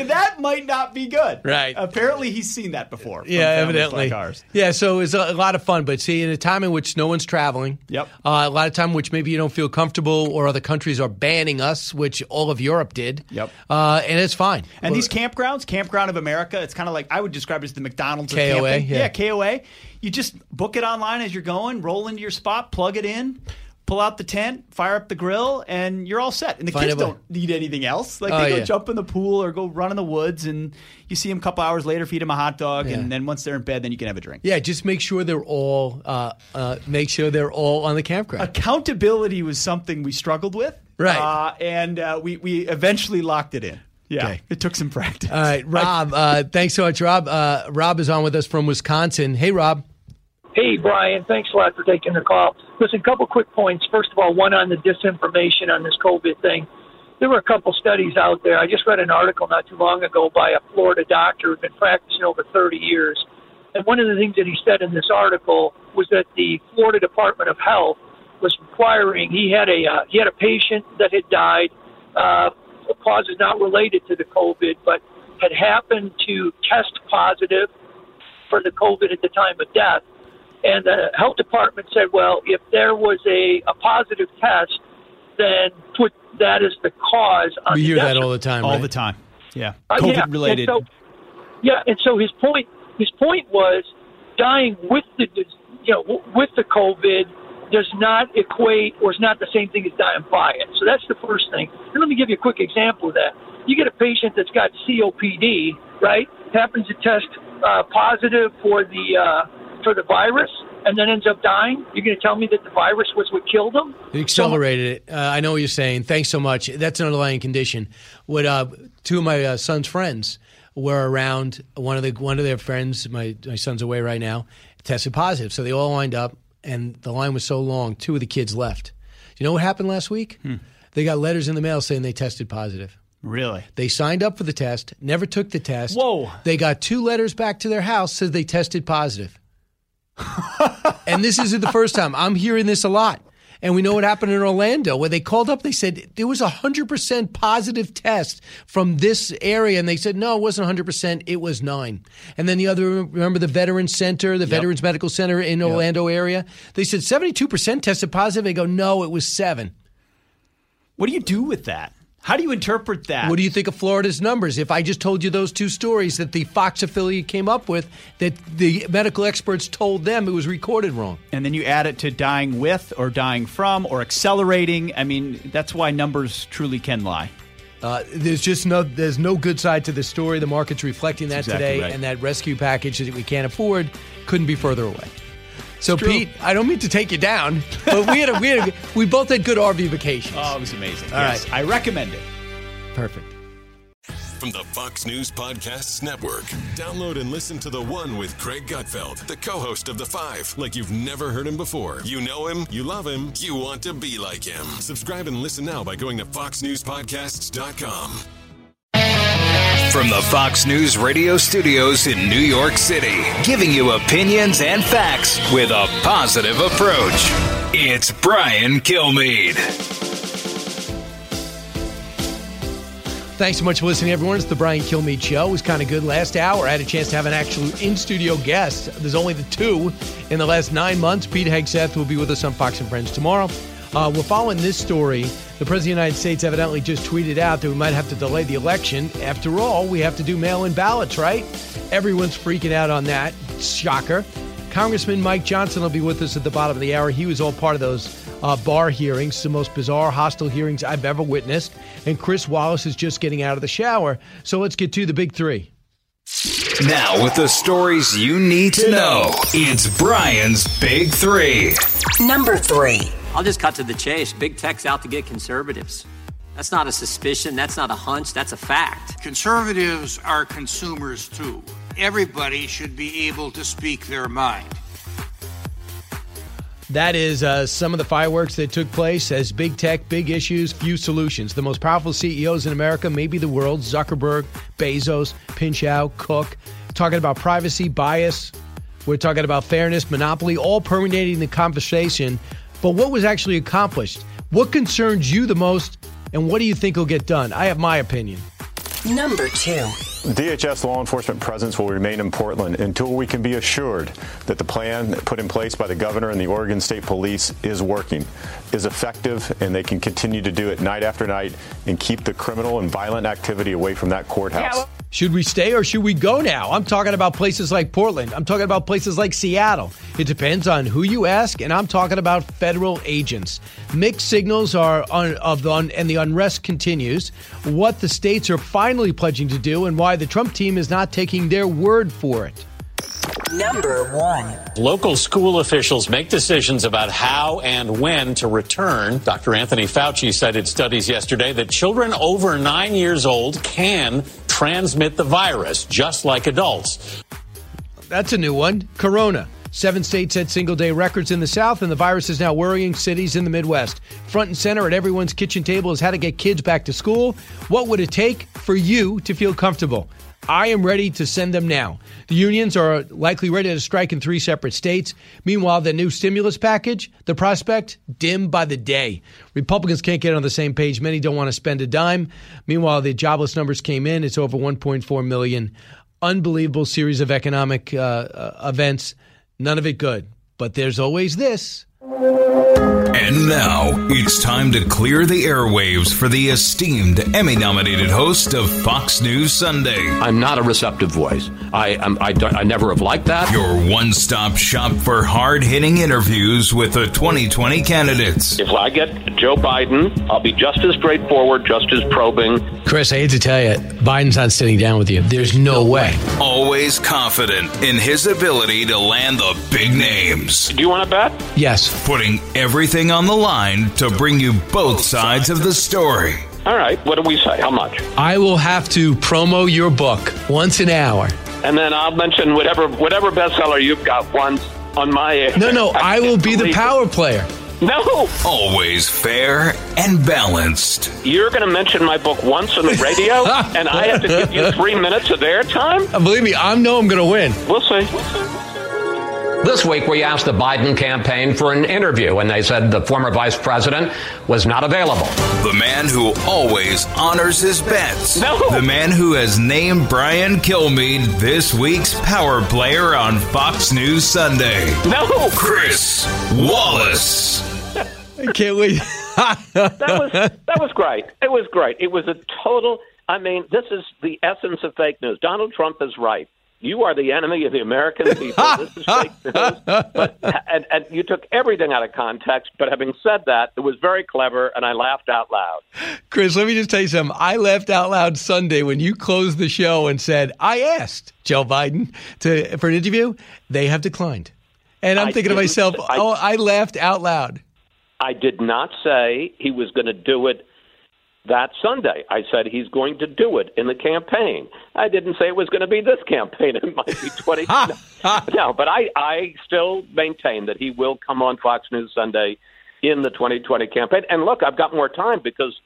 that might not be good. Right. Apparently, he's seen that before. Yeah, evidently. like ours. Yeah, so it's a, a lot of fun. But see, in a time in which no one's traveling, Yep. uh, a lot of time which maybe you don't feel comfortable, or other countries are banning us, which all of Europe did. Yep. uh, and it's fine. And these campgrounds, Campground of America, it's kind of like I would describe it as the McDonald's of KOA, camping. yeah. KOA. You just book it online as you're going, roll into your spot, plug it in, pull out the tent, fire up the grill, and you're all set. And the Find kids don't need anything else. Like Oh, they go yeah. jump in the pool or go run in the woods, and you see them a couple hours later, feed them a hot dog, Yeah. and then once they're in bed, then you can have a drink. yeah, just make sure they're all uh, uh, make sure they're all on the campground. Accountability was something we struggled with, Right. Uh, and uh, we we eventually locked it in. Yeah, Okay. it took some practice. All right, Rob. Uh, thanks so much, Rob. Uh, Rob is on with us from Wisconsin. Hey, Rob. Hey, Brian. Thanks a lot for taking the call. Listen, a couple quick points. First of all, one on the disinformation on this COVID thing. There were a couple studies out there. I just read an article not too long ago by a Florida doctor who'd been practicing over 30 years. And one of the things that he said in this article was that the Florida Department of Health was requiring. He had a uh, he had a patient that had died. Uh, the cause is not related to the COVID, but had happened to test positive for the COVID at the time of death. And the health department said, well, if there was a, a positive test, then put that as the cause. On We the hear death that all the time. all right? the time. Yeah, uh, COVID yeah. related. And so, yeah, and so his point his point was dying with the you know with the COVID does not equate or is not the same thing as dying by it. So that's the first thing. And let me give you a quick example of that. You get a patient that's got COPD, right? Happens to test uh, positive for the uh, for the virus, and then ends up dying. You're going to tell me that the virus was what killed him? It accelerated it. Uh, I know what you're saying. Thanks so much. That's an underlying condition. What uh, two of my uh, son's friends were around. One of the one of their friends, my my son's away right now, tested positive. So they all lined up, and the line was so long. Two of the kids left. You know what happened last week? They got letters in the mail saying they tested positive. Really? They signed up for the test, never took the test. Whoa. They got two letters back to their house says they tested positive. And this isn't the first time. I'm hearing this a lot. And we know what happened in Orlando where they called up. They said there was a 100% positive test from this area. And they said, no, it wasn't 100%. It was nine. And then the other, remember the Veterans Center, the Veterans Medical Center in Orlando area? They said 72% tested positive. They go, no, it was seven. What do you do with that? How do you interpret that? What do you think of Florida's numbers? If I just told you those two stories that the Fox affiliate came up with, that the medical experts told them it was recorded wrong. and then you add it to dying with or dying from or accelerating. I mean, that's why numbers truly can lie. Uh, there's just no there's no good side to the story. The market's reflecting that exactly today, right. and that rescue package that we can't afford couldn't be further away. So, true. Pete, I don't mean to take you down, but we had a, we had a, we both had good RV vacations. Oh, it was amazing. All yes, right. I recommend it. Perfect. From the Fox News Podcasts Network. Download and listen to The One with Greg Gutfeld, the co host of The Five, like you've never heard him before. You know him, you love him, you want to be like him. Subscribe and listen now by going to FoxNewsPodcasts.com. From the Fox News radio studios in New York City, giving you opinions and facts with a positive approach. It's Brian Kilmeade. Thanks so much for listening, everyone. It's the Brian Kilmeade Show. It was kind of good last hour. I had a chance to have an actual in studio guest. There's only the two in the last nine months. Pete Hegseth will be with us on Fox and Friends tomorrow. Uh, we're following this story. The President of the United States evidently just tweeted out that we might have to delay the election. After all, we have to do mail in ballots, right? Everyone's freaking out on that. Shocker. Congressman Mike Johnson will be with us at the bottom of the hour. He was all part of those uh, Barr hearings, the most bizarre, hostile hearings I've ever witnessed. And Chris Wallace is just getting out of the shower. So let's get to the big three. Now, with the stories you need to know, it's Brian's Big Three. Number three. I'll just cut to the chase. Big tech's out to get conservatives. That's not a suspicion. That's not a hunch. That's a fact. Conservatives are consumers too. Everybody should be able to speak their mind. That is uh, some of the fireworks that took place as big tech, big issues, few solutions. The most powerful CEOs in America, maybe the world, Zuckerberg, Bezos, Pinchot, Cook, talking about privacy, bias. We're talking about fairness, monopoly, all permeating the conversation. But what was actually accomplished? What concerns you the most, and what do you think will get done? I have my opinion. Number two. DHS law enforcement presence will remain in Portland until we can be assured that the plan put in place by the governor and the Oregon State Police is working, is effective, and they can continue to do it night after night and keep the criminal and violent activity away from that courthouse. Should we stay or should we go now? I'm talking about places like Portland. I'm talking about places like Seattle. It depends on who you ask, and I'm talking about federal agents. Mixed signals are on, of the un, and the unrest continues. What the states are finally pledging to do, and why the Trump team is not taking their word for it. Number one. Local school officials make decisions about how and when to return. Dr. Anthony Fauci cited studies yesterday that children over nine years old can transmit the virus, just like adults. That's a new one. Corona. Seven states set single day records in the South, and the virus is now worrying cities in the Midwest. Front and center at everyone's kitchen table is how to get kids back to school. What would it take for you to feel comfortable? I am ready to send them now. The unions are likely ready to strike in three separate states. Meanwhile, the new stimulus package, the prospect, dim by the day. Republicans can't get on the same page. Many don't want to spend a dime. Meanwhile, the jobless numbers came in. It's over 1.4 million. Unbelievable series of economic uh, uh, events. None of it good. But there's always this. And now it's time to clear the airwaves for the esteemed Emmy nominated host of Fox News Sunday. I'm not a receptive voice. I am. I, don't, I never have liked that. Your one stop shop for hard hitting interviews with the 2020 candidates. If I get Joe Biden, I'll be just as straightforward, just as probing. Chris, I hate to tell you, Biden's not sitting down with you. There's no way. Always confident in his ability to land the big names. Do you want to bet? Yes. Putting everything on the line to bring you both sides of the story. All right, what do we say? How much? I will have to promo your book once an hour. And then I'll mention whatever whatever bestseller you've got once on my. air. No, no, I will be the power player. No. Always fair and balanced. You're going to mention my book once on the radio, and I have to give you three minutes of airtime? Believe me, I know I'm going to win. We'll see. This week, we asked the Biden campaign for an interview, and they said the former vice president was not available. The man who always honors his bets. No. The man who has named Brian Kilmeade this week's power player on Fox News Sunday. No. Chris Wallace. I can't wait. that was that was great. It was great. It was a total. I mean, this is the essence of fake news. Donald Trump is right. You are the enemy of the American people. this is fake news. But, and, and you took everything out of context. But having said that, it was very clever, and I laughed out loud. Chris, let me just tell you something. I laughed out loud Sunday when you closed the show and said, I asked Joe Biden to for an interview. They have declined. And I'm I thinking to myself, I- oh, I laughed out loud. I did not say he was going to do it that Sunday. I said he's going to do it in the campaign. I didn't say it was going to be this campaign. It might be 20. no, but I, I still maintain that he will come on Fox News Sunday in the 2020 campaign. And look, I've got more time because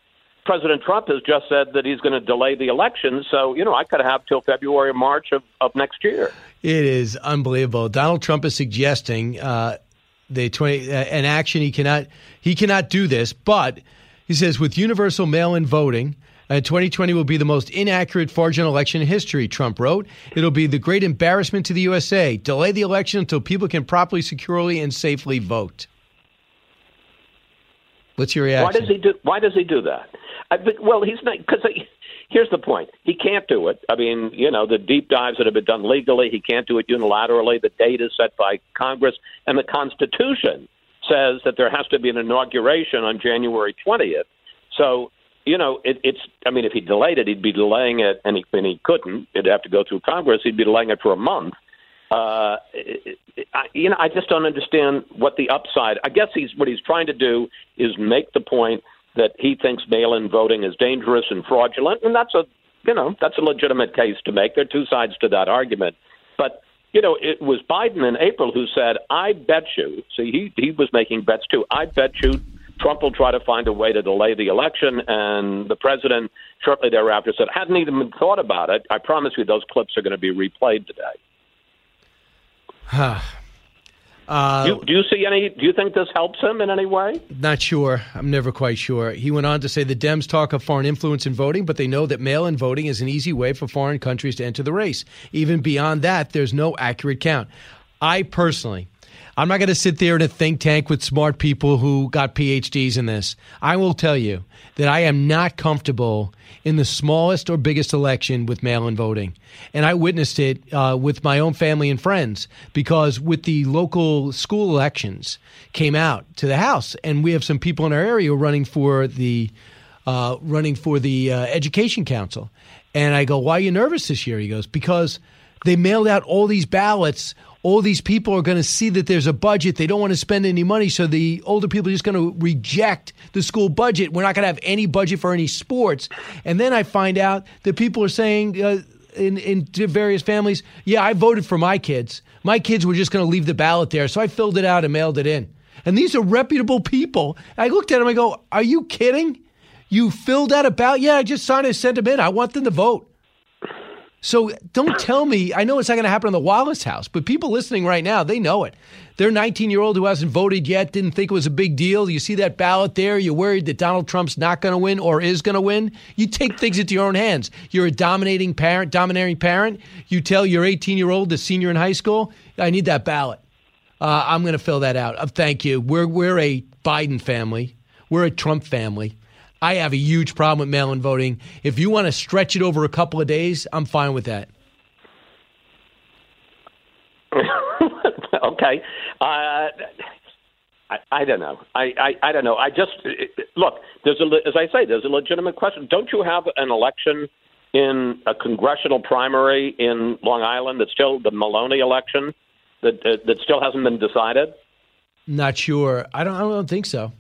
President Trump has just said that he's going to delay the election. So, you know, I could have till February or March of, of next year. It is unbelievable. Donald Trump is suggesting uh, the 20 uh, an action he cannot he cannot do this, but he says with universal mail-in voting, uh, 2020 will be the most inaccurate fraudulent election in history. Trump wrote, "It'll be the great embarrassment to the USA. Delay the election until people can properly, securely, and safely vote." What's your reaction? Why does he do? Why does he do that? I, but, well, he's not because here's the point: he can't do it. I mean, you know, the deep dives that have been done legally, he can't do it unilaterally. The date is set by Congress, and the Constitution says that there has to be an inauguration on January twentieth. So, you know, it, it's. I mean, if he delayed it, he'd be delaying it, and he, and he couldn't. It'd have to go through Congress. He'd be delaying it for a month. Uh, it, it, I, you know, I just don't understand what the upside. I guess he's what he's trying to do is make the point that he thinks mail-in voting is dangerous and fraudulent, and that's a you know that's a legitimate case to make. There are two sides to that argument, but you know it was Biden in April who said, "I bet you." See, he he was making bets too. I bet you. Trump will try to find a way to delay the election, and the president shortly thereafter said, "Hadn't even thought about it." I promise you, those clips are going to be replayed today. uh, do, do you see any? Do you think this helps him in any way? Not sure. I'm never quite sure. He went on to say the Dems talk of foreign influence in voting, but they know that mail in voting is an easy way for foreign countries to enter the race. Even beyond that, there's no accurate count. I personally, I'm not going to sit there in a think tank with smart people who got PhDs in this. I will tell you that I am not comfortable in the smallest or biggest election with mail in voting. And I witnessed it uh, with my own family and friends because with the local school elections came out to the House, and we have some people in our area running for the uh, running for the uh, Education Council. And I go, why are you nervous this year? He goes, because they mailed out all these ballots. All these people are going to see that there's a budget. They don't want to spend any money. So the older people are just going to reject the school budget. We're not going to have any budget for any sports. And then I find out that people are saying uh, in, in various families, yeah, I voted for my kids. My kids were just going to leave the ballot there. So I filled it out and mailed it in. And these are reputable people. I looked at them. I go, are you kidding? You filled out a ballot? Yeah, I just signed it, sent them in. I want them to vote. So don't tell me. I know it's not going to happen in the Wallace house, but people listening right now, they know it. Their 19 year old who hasn't voted yet didn't think it was a big deal. You see that ballot there, you're worried that Donald Trump's not going to win or is going to win. You take things into your own hands. You're a dominating parent, domineering parent. You tell your 18 year old, the senior in high school, I need that ballot. Uh, I'm going to fill that out. Uh, thank you. We're, we're a Biden family, we're a Trump family. I have a huge problem with mail in voting. If you want to stretch it over a couple of days, I'm fine with that. okay. Uh, I, I don't know. I, I, I don't know. I just look. There's a as I say, there's a legitimate question. Don't you have an election in a congressional primary in Long Island that's still the Maloney election that uh, that still hasn't been decided? Not sure. I don't. I don't think so.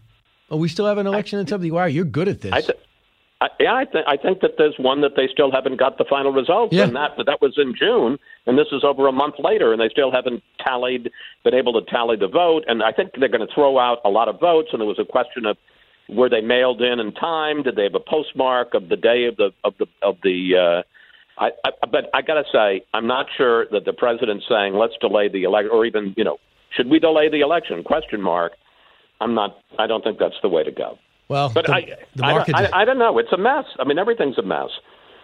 Oh, we still have an election in something. Wow, you're good at this. I th- I, yeah, I, th- I think that there's one that they still haven't got the final results, Yeah. and that that was in June, and this is over a month later, and they still haven't tallied, been able to tally the vote, and I think they're going to throw out a lot of votes, and there was a question of were they mailed in in time? Did they have a postmark of the day of the of the of the uh, I, I, but I got to say, I'm not sure that the president's saying let's delay the election, or even you know, should we delay the election? Question mark. I'm not. I don't think that's the way to go. Well, but the, I, the market. I, I don't know. It's a mess. I mean, everything's a mess.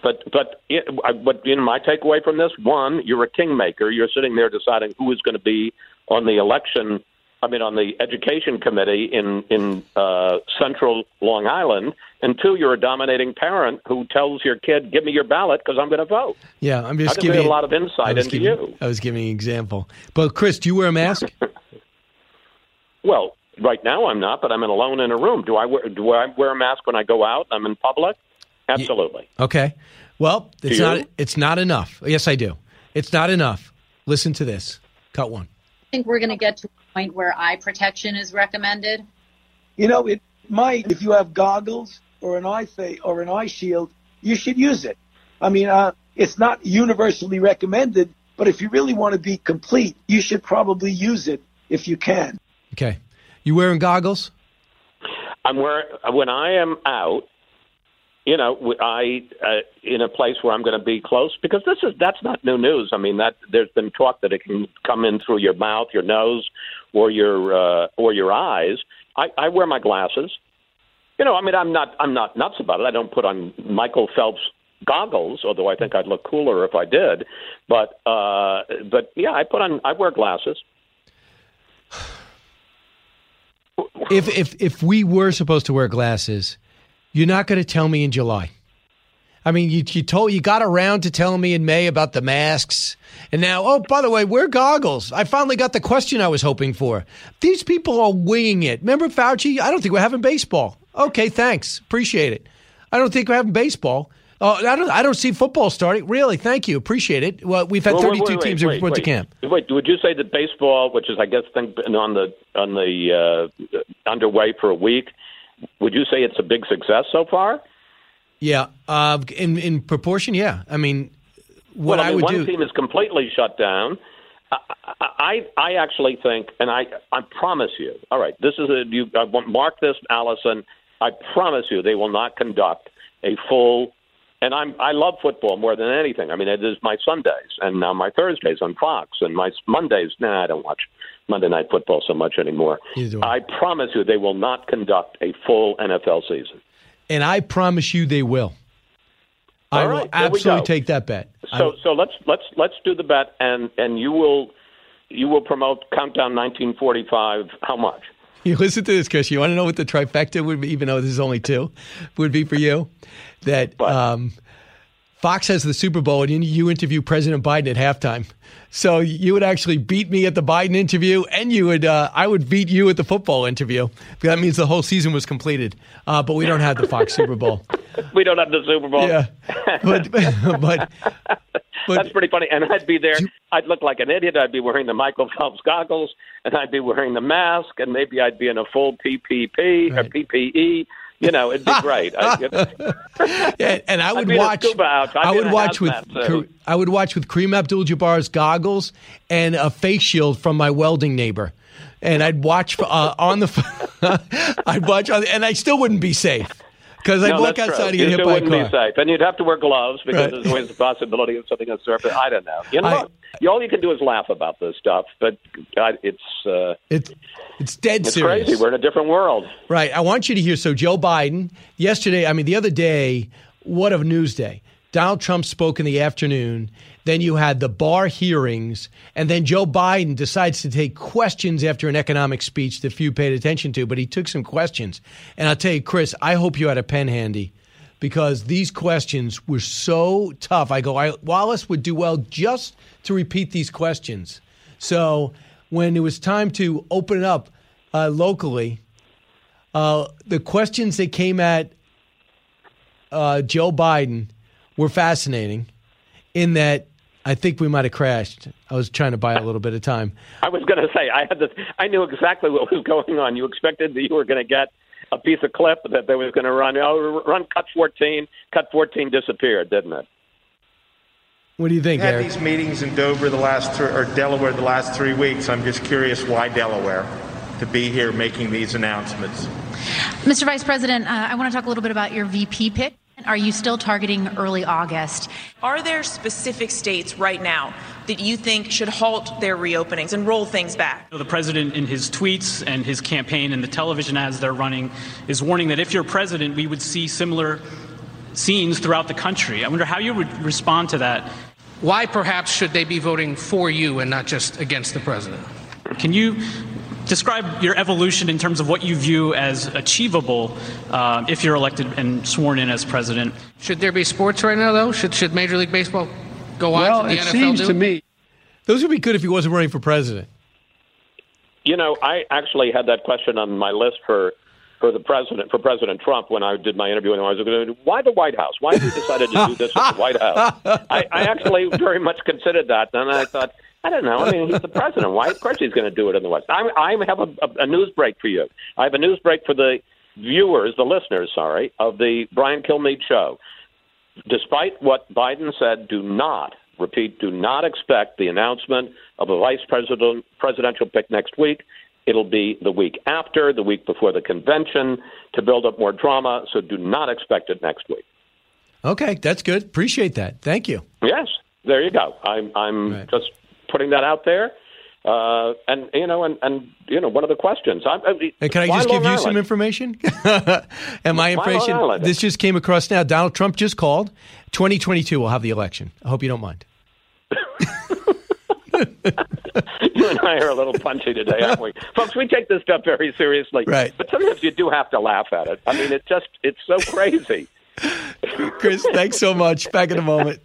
But but it, I, but you know, my takeaway from this: one, you're a kingmaker. You're sitting there deciding who is going to be on the election. I mean, on the education committee in in uh, Central Long Island. And two, you're a dominating parent who tells your kid, "Give me your ballot because I'm going to vote." yeah, I'm just I giving a lot of insight into giving, you. I was giving an example. But Chris, do you wear a mask? Well, right now I'm not, but I'm in alone in a room. Do I wear do I wear a mask when I go out? I'm in public. Absolutely. Okay. Well, it's not. It's not enough. Yes, I do. It's not enough. Listen to this. Cut one. I think we're going to get to a point where eye protection is recommended. You know, it might if you have goggles or an eye fa- or an eye shield, you should use it. I mean, uh, it's not universally recommended, but if you really want to be complete, you should probably use it if you can. Okay. You wearing goggles? I'm where when I am out, you know, I uh, in a place where I'm going to be close because this is that's not new news. I mean that there's been talk that it can come in through your mouth, your nose, or your uh, or your eyes. I, I wear my glasses. You know, I mean, I'm not I'm not nuts about it. I don't put on Michael Phelps goggles, although I think I'd look cooler if I did. But uh, but yeah, I put on I wear glasses. If if if we were supposed to wear glasses, you're not going to tell me in July. I mean, you you told you got around to telling me in May about the masks, and now, oh, by the way, wear goggles. I finally got the question I was hoping for. These people are winging it. Remember Fauci? I don't think we're having baseball. Okay, thanks, appreciate it. I don't think we're having baseball. Oh, I don't. I don't see football starting. Really, thank you, appreciate it. Well, we've had Well, 32 wait, teams wait, went to camp. Wait, would you say that baseball, which is I guess think, been on the on the uh, underway for a week, would you say it's a big success so far? Yeah, uh, in in proportion, yeah. I mean, what well, I, mean, would one do. team is completely shut down. I, I I actually think, and I I promise you. All right, this is a you I want mark this, Allison. I promise you, they will not conduct a full. And I'm I love football more than anything. I mean, it is my Sundays and now my Thursdays on Fox and my Mondays. Nah, I don't watch Monday Night Football so much anymore. I promise you, they will not conduct a full NFL season. and I promise you they will. I All will right, there absolutely take that bet. I- So so let's let's let's do the bet, and and you will you will promote Countdown 1945. How much? You listen to this, Chris. You want to know what the trifecta would be, even though this is only two, would be for you? That um, Fox has the Super Bowl and you, you interview President Biden at halftime. So you would actually beat me at the Biden interview, and you would uh, I would beat you at the football interview. That means the whole season was completed. Uh, but we don't have the Fox Super Bowl. We don't have the Super Bowl. Yeah, but but That's pretty funny. And I'd be there. I'd look like an idiot. I'd be wearing the Michael Phelps goggles, and I'd be wearing the mask, and maybe I'd be in a full PPP or PPE. You know, it'd be great. I, and, and I would be in a watch. I would watch with. I would watch with Kareem Abdul-Jabbar's goggles and a face shield from my welding neighbor, and I'd watch uh, on the. I'd watch on, and I still wouldn't be safe because I'd no, walk outside true. and get you hit by a wouldn't car. be safe, and you'd have to wear gloves because Right. there's always the possibility of something on the surface. I don't know. You know, I- what? all you can do is laugh about this stuff, but God, it's uh, it's it's dead it's serious. crazy. We're in a different world. Right. I want you to hear. So, Joe Biden, yesterday, I mean, the other day, what a news day. Donald Trump spoke in the afternoon. Then you had the Barr hearings. And then Joe Biden decides to take questions after an economic speech that few paid attention to, but he took some questions. And I'll tell you, Chris, I hope you had a pen handy because these questions were so tough. I go, I, Wallace would do well just to repeat these questions. So when it was time to open it up uh, locally, uh, the questions that came at uh, Joe Biden were fascinating in that I think we might have crashed. I was trying to buy a little bit of time. I was going to say I had this. I knew exactly what was going on. You expected that you were going to get a piece of clip that they was going to run. Oh, run cut fourteen. Cut fourteen disappeared, didn't it? What do you think, had Eric? these meetings in Dover the last three, or Delaware the last three weeks. I'm just curious why Delaware to be here making these announcements. Mr. Vice President, uh, I want to talk a little bit about your VP pick. Are you still targeting early August? Are there specific states right now that you think should halt their reopenings and roll things back? The president, in his tweets and his campaign and the television ads they're running, is warning that if you're president, we would see similar scenes throughout the country. I wonder how you would respond to that. Why perhaps should they be voting for you and not just against the president? Can you describe your evolution in terms of what you view as achievable uh, if you're elected and sworn in as president? Should there be sports right now, though? Should, should Major League Baseball go on? Well, the it NFL seems do to me those would be good if he wasn't running for president. You know, I actually had that question on my list for for the president for President Trump when I did my interview and I was going to why the White House? Why have you decided to do this at the White House? I, I actually very much considered that, and I thought. I don't know. I mean, he's the president. Why? Of course, he's going to do it in the West. I, I have a, a, a news break for you. I have a news break for the viewers, the listeners, sorry, of the Brian Kilmeade show. Despite what Biden said, do not repeat. Do not expect the announcement of a vice president presidential pick next week. It'll be the week after, the week before the convention, to build up more drama. So do not expect it next week. Okay, that's good. Appreciate that. Thank you. Yes, there you go. I'm I'm just putting that out there. Uh, and you know, and, and you know, one of the questions. I, I, And can I just give Long you some information? and my Long information, this just came across now. Donald Trump just called. 2022 will have the election. I hope you don't mind. you and I are a little punchy today, aren't we, folks? We take this stuff very seriously, Right. But sometimes you do have to laugh at it. I mean, it just it's so crazy. Chris, thanks so much. Back in a moment.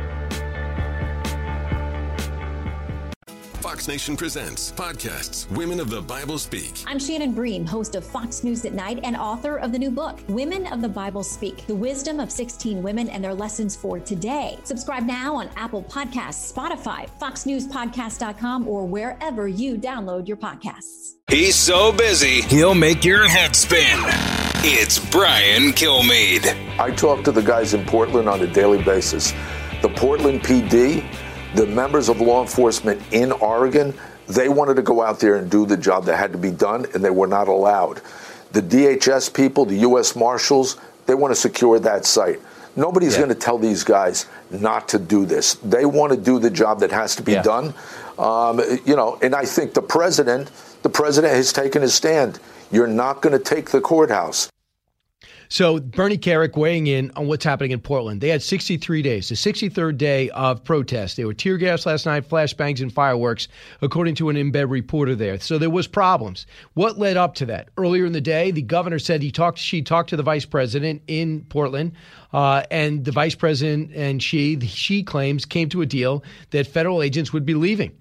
Fox Nation presents podcasts Women of the Bible Speak. I'm Shannon Bream, host of Fox News at Night and author of the new book, Women of the Bible Speak The Wisdom of 16 Women and Their Lessons for Today. Subscribe now on Apple Podcasts, Spotify, FoxNewsPodcast.com, or wherever you download your podcasts. He's so busy, he'll make your head spin. It's Brian Kilmeade. I talk to the guys in Portland on a daily basis. The Portland PD, the members of law enforcement in Oregon, they wanted to go out there and do the job that had to be done, and they were not allowed. The DHS people, the U.S. Marshals, they want to secure that site. Nobody's going to tell these guys not to do this. They want to do the job that has to be done. Um, you know, and I think the president, the president has taken his stand. You're not going to take the courthouse. So Bernie Kerik weighing in on what's happening in Portland. They had 63 days, the 63rd day of protest. There were tear gas last night, flashbangs, and fireworks, according to an in-bed reporter there. So there was problems. What led up to that? Earlier in the day, the governor said he talked. She talked to the vice president in Portland, uh, and the vice president and she, she claims, came to a deal that federal agents would be leaving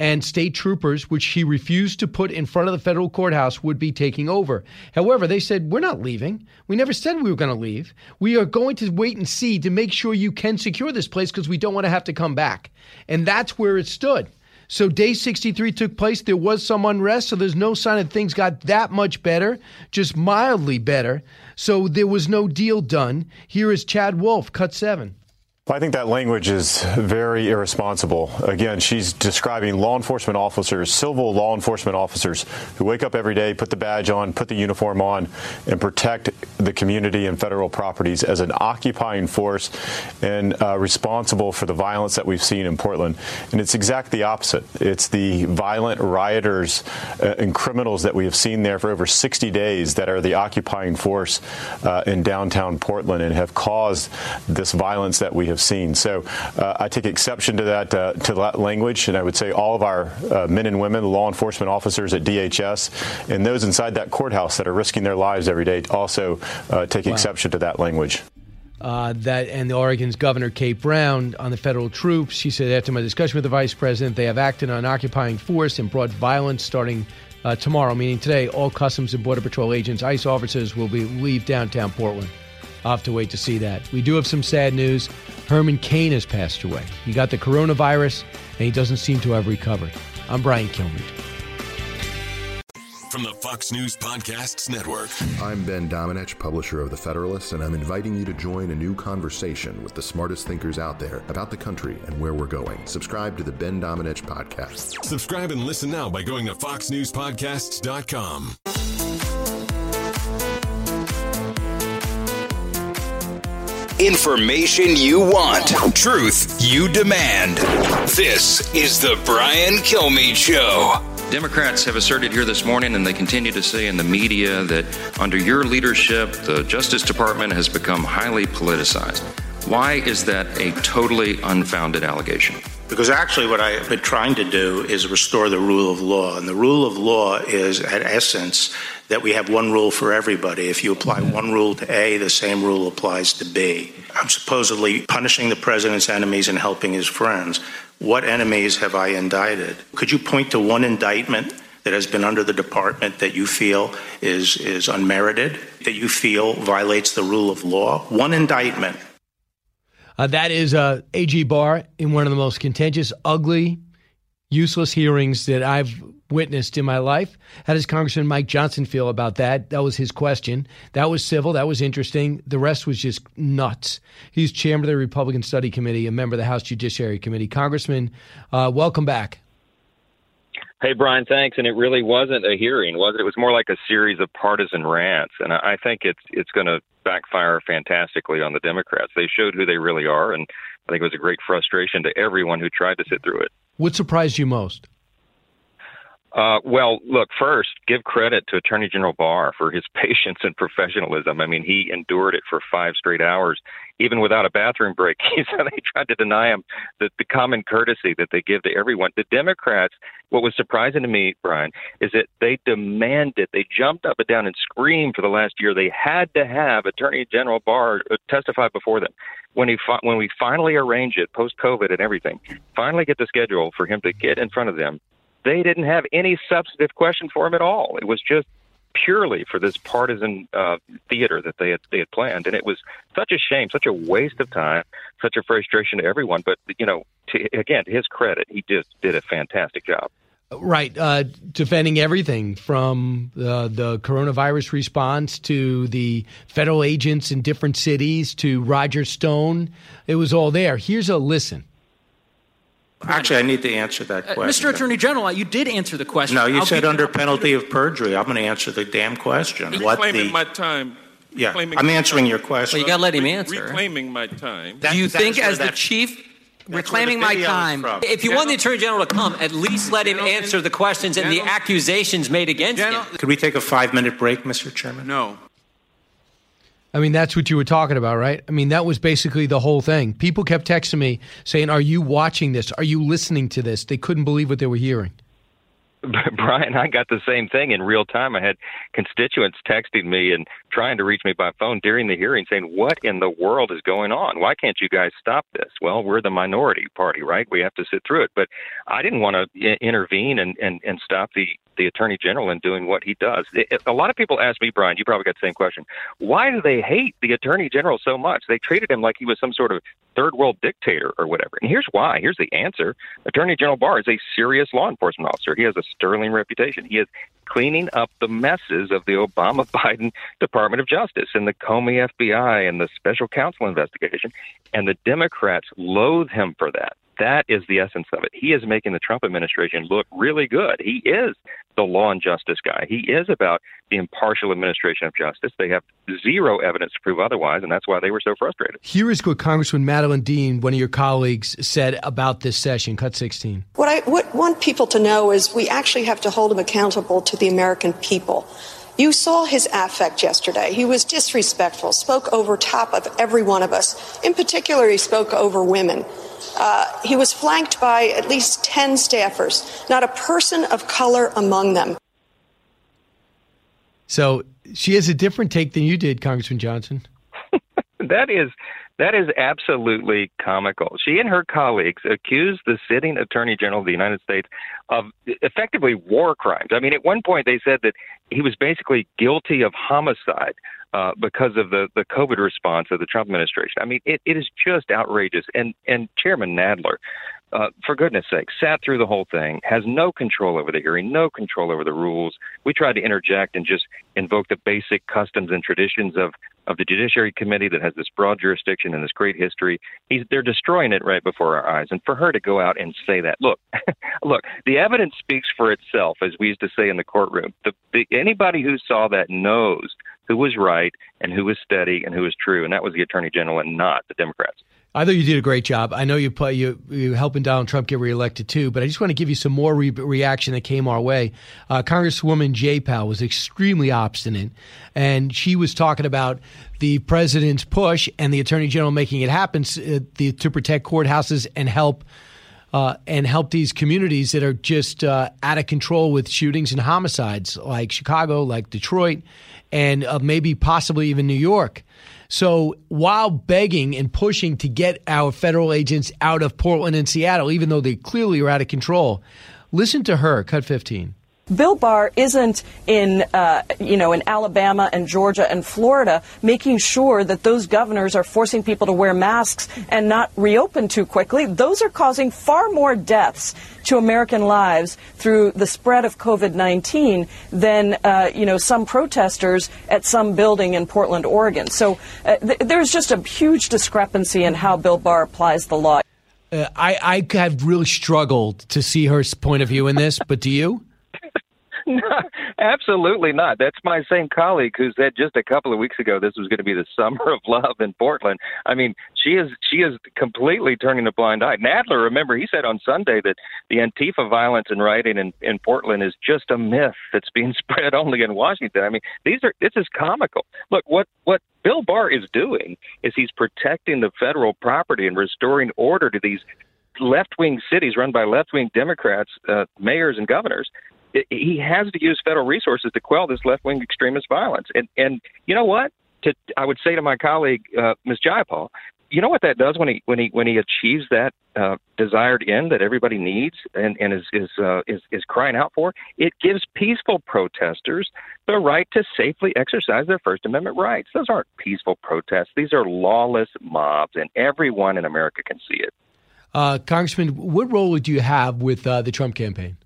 and state troopers, which he refused to put in front of the federal courthouse, would be taking over. However, they said, We're not leaving. We never said we were going to leave. We are going to wait and see to make sure you can secure this place because we don't want to have to come back. And that's where it stood. So day 63 took place. There was some unrest, so there's no sign that things got that much better, just mildly better. So there was no deal done. Here is Chad Wolf, cut seven. I think that language is very irresponsible. Again, she's describing law enforcement officers, civil law enforcement officers who wake up every day, put the badge on, put the uniform on, and protect the community and federal properties as an occupying force and uh, responsible for the violence that we've seen in Portland. And it's exactly the opposite. It's the violent rioters uh, and criminals that we have seen there for over 60 days that are the occupying force uh, in downtown Portland and have caused this violence that we have seen. So uh, I take exception to that uh, to that language, and I would say all of our uh, men and women, law enforcement officers at DHS, and those inside that courthouse that are risking their lives every day, also uh, take Wow. exception to that language. uh, that and the Oregon's Governor Kate Brown on the federal troops. She said after my discussion with the vice president, they have acted on occupying force and brought violence starting uh, tomorrow, meaning today. All Customs and Border Patrol agents, ICE officers, will be leave downtown Portland. I'll have to wait to see that. We do have some sad news. Herman Cain has passed away. He got the coronavirus, and he doesn't seem to have recovered. I'm Brian Kilmeade. From the Fox News Podcasts Network. I'm Ben Domenech, publisher of The Federalist, and I'm inviting you to join a new conversation with the smartest thinkers out there about the country and where we're going. Subscribe to the Ben Domenech Podcast. Subscribe and listen now by going to foxnewspodcasts.com. Information you want, truth you demand. This is the Brian Kilmeade Show. Democrats have asserted here this morning, and they continue to say in the media, that under your leadership, the Justice Department has become highly politicized. Why is that a totally unfounded allegation? Because actually, what I've been trying to do is restore the rule of law. And the rule of law is, at essence, that we have one rule for everybody. If you apply one rule to A, the same rule applies to B. I'm supposedly punishing the president's enemies and helping his friends. What enemies have I indicted? Could you point to one indictment that has been under the department that you feel is, is unmerited, that you feel violates the rule of law? One indictment. Uh, that is uh, AG Barr in one of the most contentious, ugly, useless hearings that I've witnessed in my life. How does Congressman Mike Johnson feel about that? That was his question. That was civil. That was interesting. The rest was just nuts. He's chairman of the Republican Study Committee, a member of the House Judiciary Committee. Congressman, uh, welcome back. Hey, Brian, thanks. And it really wasn't a hearing, was it? It was more like a series of partisan rants. And I think it's it's going to backfire fantastically on the Democrats. They showed who they really are, and I think it was a great frustration to everyone who tried to sit through it. What surprised you most? Uh, well, look, first, give credit to Attorney General Barr for his patience and professionalism. I mean, he endured it for five straight hours, even without a bathroom break. so they tried to deny him the, the common courtesy that they give to everyone. The Democrats, what was surprising to me, Brian, is that they demanded, they jumped up and down and screamed for the last year. They had to have Attorney General Barr uh, testify before them. When he fi- when we finally arrange it post COVID and everything, finally get the schedule for him to get in front of them they didn't have any substantive question for him at all. It was just purely for this partisan uh, theater that they had they had planned, and it was such a shame, such a waste of time, such a frustration to everyone. But you know, to, again, to his credit, he just did a fantastic job. Right, uh, defending everything from uh, the coronavirus response to the federal agents in different cities to Roger Stone. It was all there. Here's a listen. Actually, I need to answer that Uh, question. Mr. Attorney General, you did answer the question. No, you I'll said give under penalty of perjury. I'm going to answer the damn question. What Reclaiming the? my time. Yeah, Reclaiming I'm answering your question. Well, you gotta let him Re- answer. Reclaiming my time. That- Do you that think, is where as the chief, reclaiming the my time? from. If you want the Attorney General to come, at least let him answer the questions and the accusations made against him. Could we take a five minute break, Mr. Chairman? No. I mean, that's what you were talking about, right? I mean, that was basically the whole thing. People kept texting me saying, Are you watching this? Are you listening to this? They couldn't believe what they were hearing. Brian, I got the same thing in real time. I had constituents texting me and trying to reach me by phone during the hearing saying, What in the world is going on? Why can't you guys stop this? Well, we're the minority party, right? We have to sit through it. But I didn't want to intervene and, and, and stop the, the attorney general in doing what he does. It, a lot of people ask me, Brian, you probably got the same question. Why do they hate the attorney general so much? They treated him like he was some sort of third world dictator or whatever. And here's why. Here's the answer. Attorney General Barr is a serious law enforcement officer. He has a sterling reputation. He is cleaning up the messes of the Obama Biden Department of Justice and the Comey FBI and the special counsel investigation. And the Democrats loathe him for that. That is the essence of it. He is making the Trump administration look really good. He is the law and justice guy. He is about the impartial administration of justice. They have zero evidence to prove otherwise, and that's why they were so frustrated. Here is what Congressman Madeleine Dean, one of your colleagues, said about this session. Cut 16. What I what want people to know is we actually have to hold him accountable to the American people. You saw his affect yesterday. He was disrespectful, spoke over top of every one of us. In particular, he spoke over women. Uh, he was flanked by at least 10 staffers, not a person of color among them. So she has a different take than you did, Congressman Johnson. That is that is absolutely comical. She and her colleagues accused the sitting Attorney General of the United States of effectively war crimes. I mean, at one point they said that he was basically guilty of homicide uh, because of the, the COVID response of the Trump administration. I mean, it, it is just outrageous. And and Chairman Nadler, uh, for goodness sake, sat through the whole thing, has no control over the hearing, no control over the rules. We tried to interject and just invoke the basic customs and traditions of of the Judiciary Committee that has this broad jurisdiction and this great history. He's, they're destroying it right before our eyes. And for her to go out and say that, look, look, the evidence speaks for itself, as we used to say in the courtroom. The, the, anybody who saw that knows who was right and who was steady and who was true, and that was the Attorney General and not the Democrats. I thought you did a great job. I know you play you you helping Donald Trump get reelected too, but I just want to give you some more re- reaction that came our way. Uh, Congresswoman Jayapal was extremely obstinate, and she was talking about the president's push and the attorney general making it happen uh, the, to protect courthouses and help. Uh, and help these communities that are just uh, out of control with shootings and homicides, like Chicago, like Detroit, and uh, maybe possibly even New York. So while begging and pushing to get our federal agents out of Portland and Seattle, even though they clearly are out of control, listen to her, cut 15. Bill Barr isn't in, uh, you know, in Alabama and Georgia and Florida making sure that those governors are forcing people to wear masks and not reopen too quickly. Those are causing far more deaths to American lives through the spread of COVID-19 than, uh, you know, some protesters at some building in Portland, Oregon. So uh, th- there's just a huge discrepancy in how Bill Barr applies the law. Uh, I, I have really struggled to see her point of view in this, but do you? No, absolutely not. That's my same colleague who said just a couple of weeks ago this was going to be the summer of love in Portland. I mean, she is she is completely turning a blind eye. Nadler, remember, he said on Sunday that the Antifa violence and rioting in, in Portland is just a myth that's being spread only in Washington. I mean, these are this is comical. Look, what what Bill Barr is doing is he's protecting the federal property and restoring order to these left wing cities run by left wing Democrats, uh, mayors and governors he has to use federal resources to quell this left wing extremist violence. And and you know what? To I would say to my colleague uh, Ms. Jayapal, you know what that does when he when he when he achieves that uh, desired end that everybody needs and and is is, uh, is is crying out for? It gives peaceful protesters the right to safely exercise their First Amendment rights. Those aren't peaceful protests; these are lawless mobs, and everyone in America can see it. Uh, Congressman, what role would you have with uh, the Trump campaign?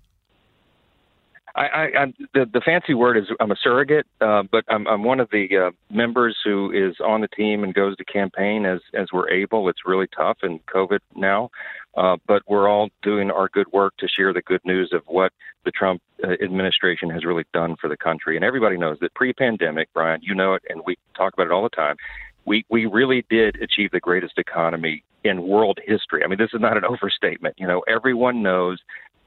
I, I, I the, the fancy word is I'm a surrogate, uh, but I'm, I'm one of the uh, members who is on the team and goes to campaign as as we're able. It's really tough in COVID now, uh, but we're all doing our good work to share the good news of what the Trump uh, administration has really done for the country. And everybody knows that pre-pandemic, Brian, you know it, and we talk about it all the time. We we really did achieve the greatest economy in world history. I mean, this is not an overstatement. You know, everyone knows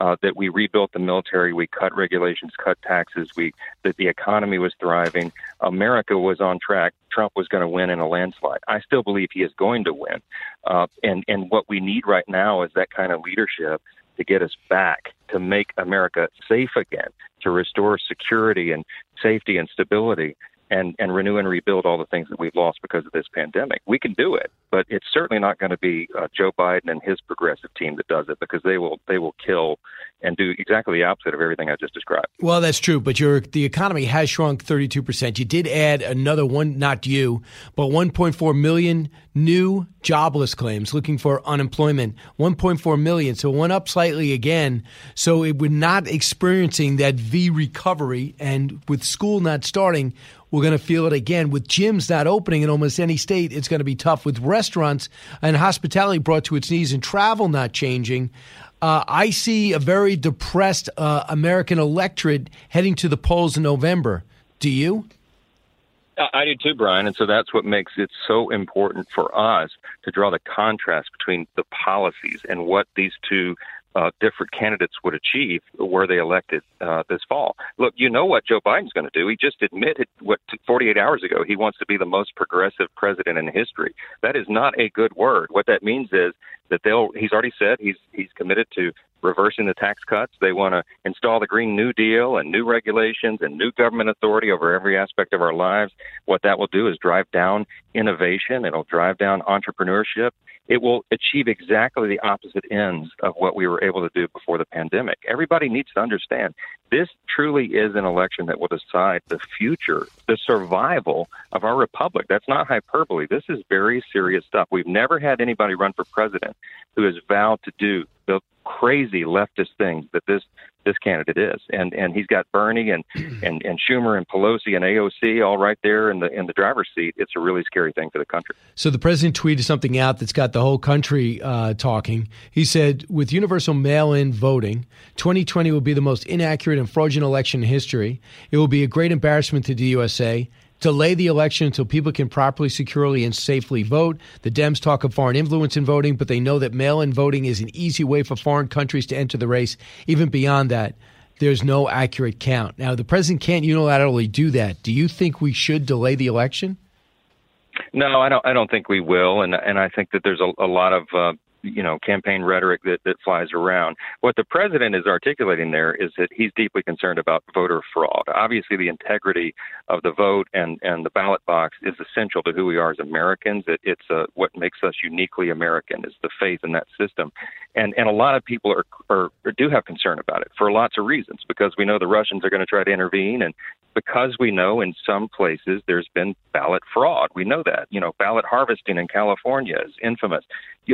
uh, that we rebuilt the military, we cut regulations, cut taxes, we that the economy was thriving, America was on track. Trump was going to win in a landslide. I still believe he is going to win, uh, and and what we need right now is that kind of leadership to get us back to make America safe again, to restore security and safety and stability and, and renew and rebuild all the things that we've lost because of this pandemic. We can do it, but it's certainly not going to be uh, Joe Biden and his progressive team that does it because they will they will kill and do exactly the opposite of everything I just described. Well, that's true, but your the economy has shrunk 32%. You did add another one, not you, but 1.4 million new jobless claims looking for unemployment. 1.4 million, so it went up slightly again. So it we're not experiencing that V recovery, and with school not starting, we're going to feel it again. With gyms not opening in almost any state, it's going to be tough. With restaurants and hospitality brought to its knees and travel not changing, uh, I see a very depressed uh, American electorate heading to the polls in November. Do you? I do too, Brian. And so that's what makes it so important for us to draw the contrast between the policies and what these two uh, different candidates would achieve were they elected uh, this fall. Look, you know what Joe Biden's going to do. He just admitted what 48 hours ago he wants to be the most progressive president in history. That is not a good word. What that means is that they'll. He's already said he's he's committed to reversing the tax cuts. They want to install the Green New Deal and new regulations and new government authority over every aspect of our lives. What that will do is drive down innovation. It'll drive down entrepreneurship. It will achieve exactly the opposite ends of what we were able to do before the pandemic. Everybody needs to understand this truly is an election that will decide the future, the survival of our republic. That's not hyperbole. This is very serious stuff. We've never had anybody run for president who has vowed to do the crazy leftist things that this this candidate is. And and he's got Bernie and and and Schumer and Pelosi and AOC all right there in the in the driver's seat. It's a really scary thing for the country. So the president tweeted something out that's got the whole country uh, talking. He said, "With universal mail-in voting, 2020 will be the most inaccurate and fraudulent election in history. It will be a great embarrassment to the USA." Delay the election until people can properly, securely, and safely vote. The Dems talk of foreign influence in voting, but they know that mail in voting is an easy way for foreign countries to enter the race. Even beyond that, there's no accurate count. Now, the president can't unilaterally do that. Do you think we should delay the election? No, I don't. I don't think we will, and and I think that there's a, a lot of uh, you know campaign rhetoric that, that flies around. What the president is articulating there is that he's deeply concerned about voter fraud. Obviously, the integrity of the vote and and the ballot box is essential to who we are as Americans. It, it's uh, what makes us uniquely American is the faith in that system, and and a lot of people are, are do have concern about it for lots of reasons because we know the Russians are going to try to intervene and because we know in some places there's been ballot fraud. We know that. You know, ballot harvesting in California is infamous.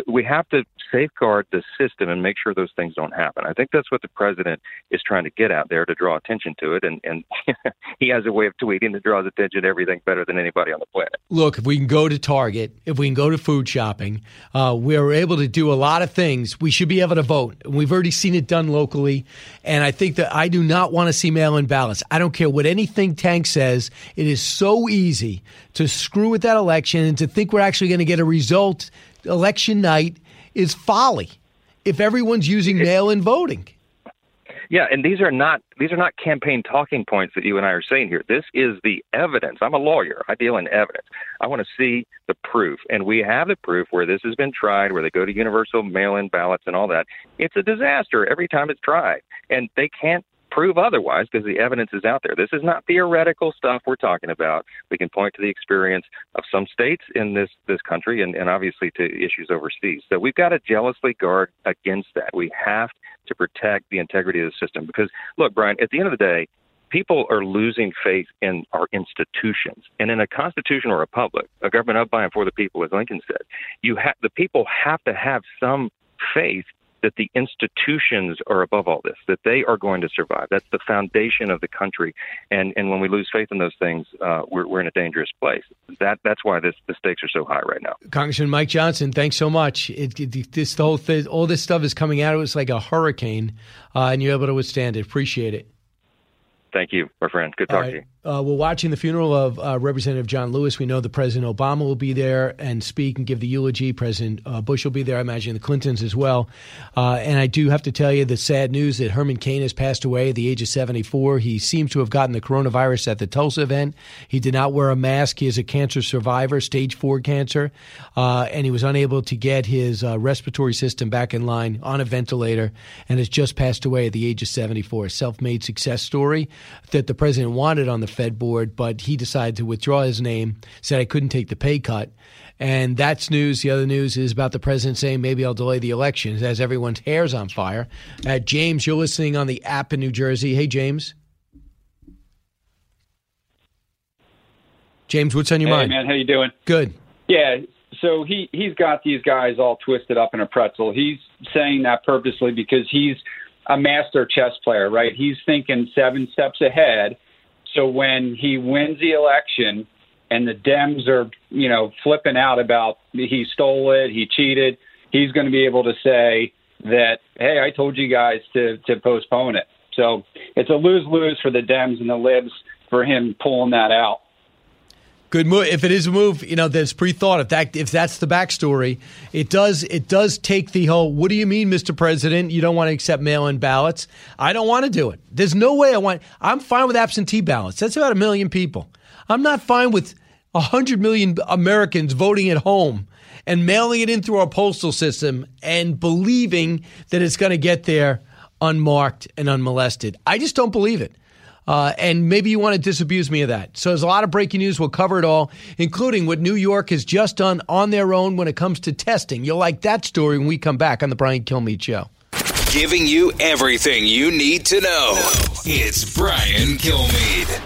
We have to safeguard the system and make sure those things don't happen. I think that's what the president is trying to get out there to draw attention to it. And, and he has a way of tweeting that draws attention to everything better than anybody on the planet. Look, if we can go to Target, if we can go to food shopping, uh, we're able to do a lot of things. We should be able to vote. We've already seen it done locally. And I think that I do not want to see mail in ballots. I don't care what any think tank says. It is so easy to screw with that election and to think we're actually going to get a result election night is folly if everyone's using mail in voting. Yeah, and these are not these are not campaign talking points that you and I are saying here. This is the evidence. I'm a lawyer. I deal in evidence. I want to see the proof, and we have the proof where this has been tried, where they go to universal mail-in ballots and all that. It's a disaster every time it's tried, and they can't prove otherwise because the evidence is out there. This is not theoretical stuff we're talking about. We can point to the experience of some states in this this country and, and obviously to issues overseas. So we've got to jealously guard against that. We have to protect the integrity of the system because look, Brian, at the end of the day, people are losing faith in our institutions. And in a constitutional republic, a government of by and for the people, as Lincoln said, you have the people have to have some faith that the institutions are above all this, that they are going to survive. That's the foundation of the country. And and when we lose faith in those things, uh, we're, we're in a dangerous place. That that's why this the stakes are so high right now. Congressman Mike Johnson, thanks so much. It, it, this the whole thing, all this stuff is coming out. It was like a hurricane, uh, and you're able to withstand it. Appreciate it. Thank you, my friend. Good talking right. to you. Uh, we're watching the funeral of uh, Representative John Lewis. We know that President Obama will be there and speak and give the eulogy. President uh, Bush will be there. I imagine the Clintons as well. Uh, and I do have to tell you the sad news that Herman Cain has passed away at the age of 74. He seems to have gotten the coronavirus at the Tulsa event. He did not wear a mask. He is a cancer survivor, stage four cancer, uh, and he was unable to get his uh, respiratory system back in line on a ventilator and has just passed away at the age of 74. Self made success story that the president wanted on the Fed board, but he decided to withdraw his name, said I couldn't take the pay cut. And that's news. The other news is about the president saying maybe I'll delay the elections as everyone's hair's on fire. Uh, James, you're listening on the app in New Jersey. Hey, James. James, what's on your hey, mind? man, how you doing? Good. Yeah, so he he's got these guys all twisted up in a pretzel. He's saying that purposely because he's a master chess player, right? He's thinking seven steps ahead so when he wins the election and the Dems are, you know, flipping out about he stole it, he cheated, he's going to be able to say that, hey, I told you guys to to postpone it. So it's a lose lose for the Dems and the Libs for him pulling that out. Good move. If it is a move, you know, that's pre-thought. If that if that's the backstory, it does it does take the whole. What do you mean, Mr. President? You don't want to accept mail-in ballots? I don't want to do it. There's no way I want. I'm fine with absentee ballots. That's about a million people. I'm not fine with hundred million Americans voting at home and mailing it in through our postal system and believing that it's going to get there unmarked and unmolested. I just don't believe it. Uh, and maybe you want to disabuse me of that. So there's a lot of breaking news. We'll cover it all, including what New York has just done on their own when it comes to testing. You'll like that story when we come back on the Brian Kilmeade Show. Giving you everything you need to know. It's Brian Kilmeade.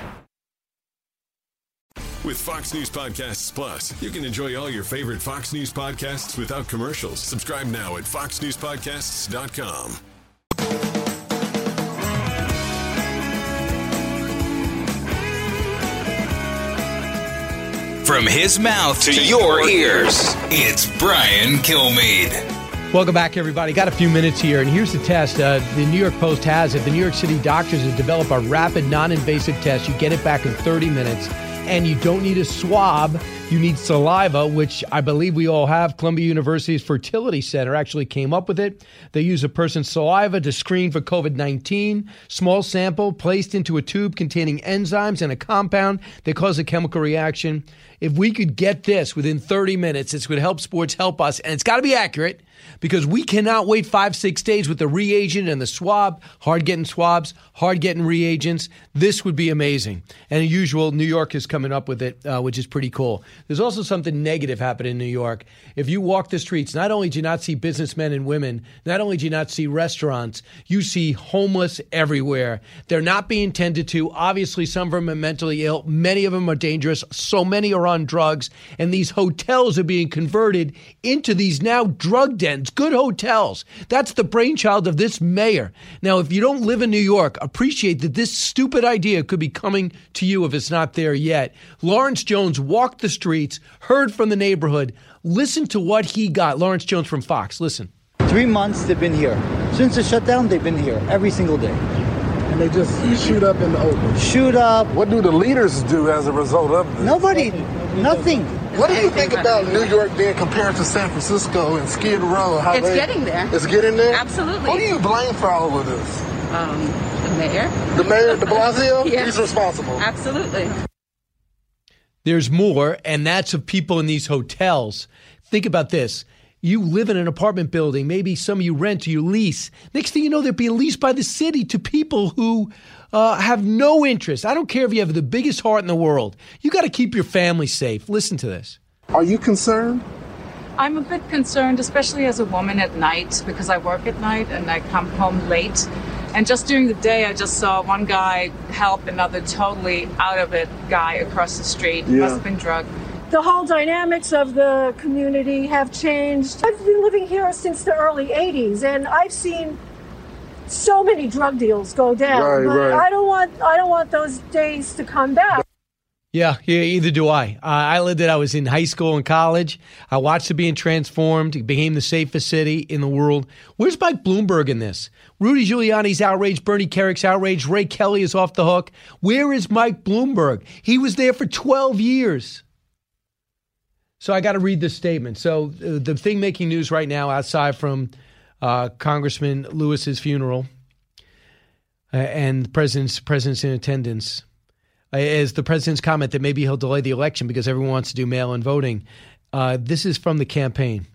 With Fox News Podcasts Plus, you can enjoy all your favorite Fox News podcasts without commercials. Subscribe now at foxnewspodcasts.com. From his mouth to, to your, your ears, it's Brian Kilmeade. Welcome back, everybody. Got a few minutes here, and here's the test. Uh, the New York Post has it. The New York City doctors have developed a rapid, non invasive test. You get it back in 30 minutes, and you don't need a swab. You need saliva, which I believe we all have. Columbia University's Fertility Center actually came up with it. They use a person's saliva to screen for COVID 19. Small sample placed into a tube containing enzymes and a compound that cause a chemical reaction if we could get this within 30 minutes, this would help sports help us. And it's got to be accurate because we cannot wait five, six days with the reagent and the swab, hard getting swabs, hard getting reagents. This would be amazing. And as usual, New York is coming up with it, uh, which is pretty cool. There's also something negative happening in New York. If you walk the streets, not only do you not see businessmen and women, not only do you not see restaurants, you see homeless everywhere. They're not being tended to. Obviously, some of them are mentally ill. Many of them are dangerous. So many are on drugs. And these hotels are being converted into these now drug dens, good hotels. That's the brainchild of this mayor. Now, if you don't live in New York, appreciate that this stupid idea could be coming to you if it's not there yet. Lawrence Jones walked the streets, heard from the neighborhood. Listen to what he got. Lawrence Jones from Fox. Listen. Three months they've been here. Since the shutdown, they've been here every single day. And they just shoot up in the open. Shoot up. What do the leaders do as a result of this? Nobody. Nothing. What do you think about New York then compared to San Francisco and Skid Row? How it's they, getting there. It's getting there? Absolutely. Who do you blame for all of this? Um, the mayor. The mayor, de Blasio? yes. He's responsible. Absolutely. There's more, and that's of people in these hotels. Think about this. You live in an apartment building, maybe some of you rent or you lease. Next thing you know, they're being leased by the city to people who uh, have no interest. I don't care if you have the biggest heart in the world. You got to keep your family safe. Listen to this. Are you concerned? I'm a bit concerned, especially as a woman at night, because I work at night and I come home late. And just during the day, I just saw one guy help another totally out of it guy across the street. Yeah. Must have been drugged. The whole dynamics of the community have changed. I've been living here since the early 80s, and I've seen so many drug deals go down. Right, right. I don't want I don't want those days to come back. Yeah, yeah, either do I. Uh, I lived it. I was in high school and college. I watched it being transformed. It became the safest city in the world. Where's Mike Bloomberg in this? Rudy Giuliani's outraged. Bernie Kerik's outraged. Ray Kelly is off the hook. Where is Mike Bloomberg? He was there for 12 years. So I got to read this statement. So uh, the thing making news right now, outside from uh, Congressman Lewis's funeral uh, and the president's president's in attendance is the president's comment that maybe he'll delay the election because everyone wants to do mail-in voting. Uh, this is from the campaign.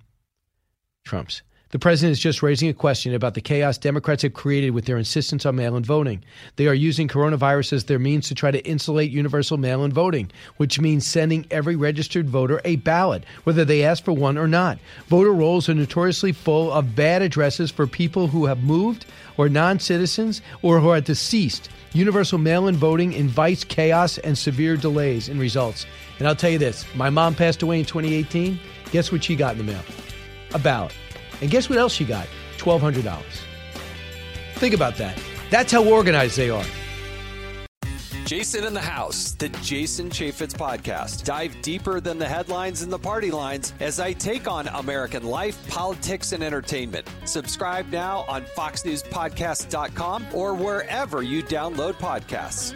Trump's. The president is just raising a question about the chaos Democrats have created with their insistence on mail in voting. They are using coronavirus as their means to try to insulate universal mail in voting, which means sending every registered voter a ballot, whether they ask for one or not. Voter rolls are notoriously full of bad addresses for people who have moved or non citizens or who are deceased. Universal mail in voting invites chaos and severe delays in results. And I'll tell you this my mom passed away in 2018. Guess what she got in the mail? A ballot. And guess what else she got? $1,200. Think about that. That's how organized they are. Jason in the House, the Jason Chaffetz podcast. Dive deeper than the headlines and the party lines as I take on American life, politics, and entertainment. Subscribe now on FoxNewsPodcast.com or wherever you download podcasts.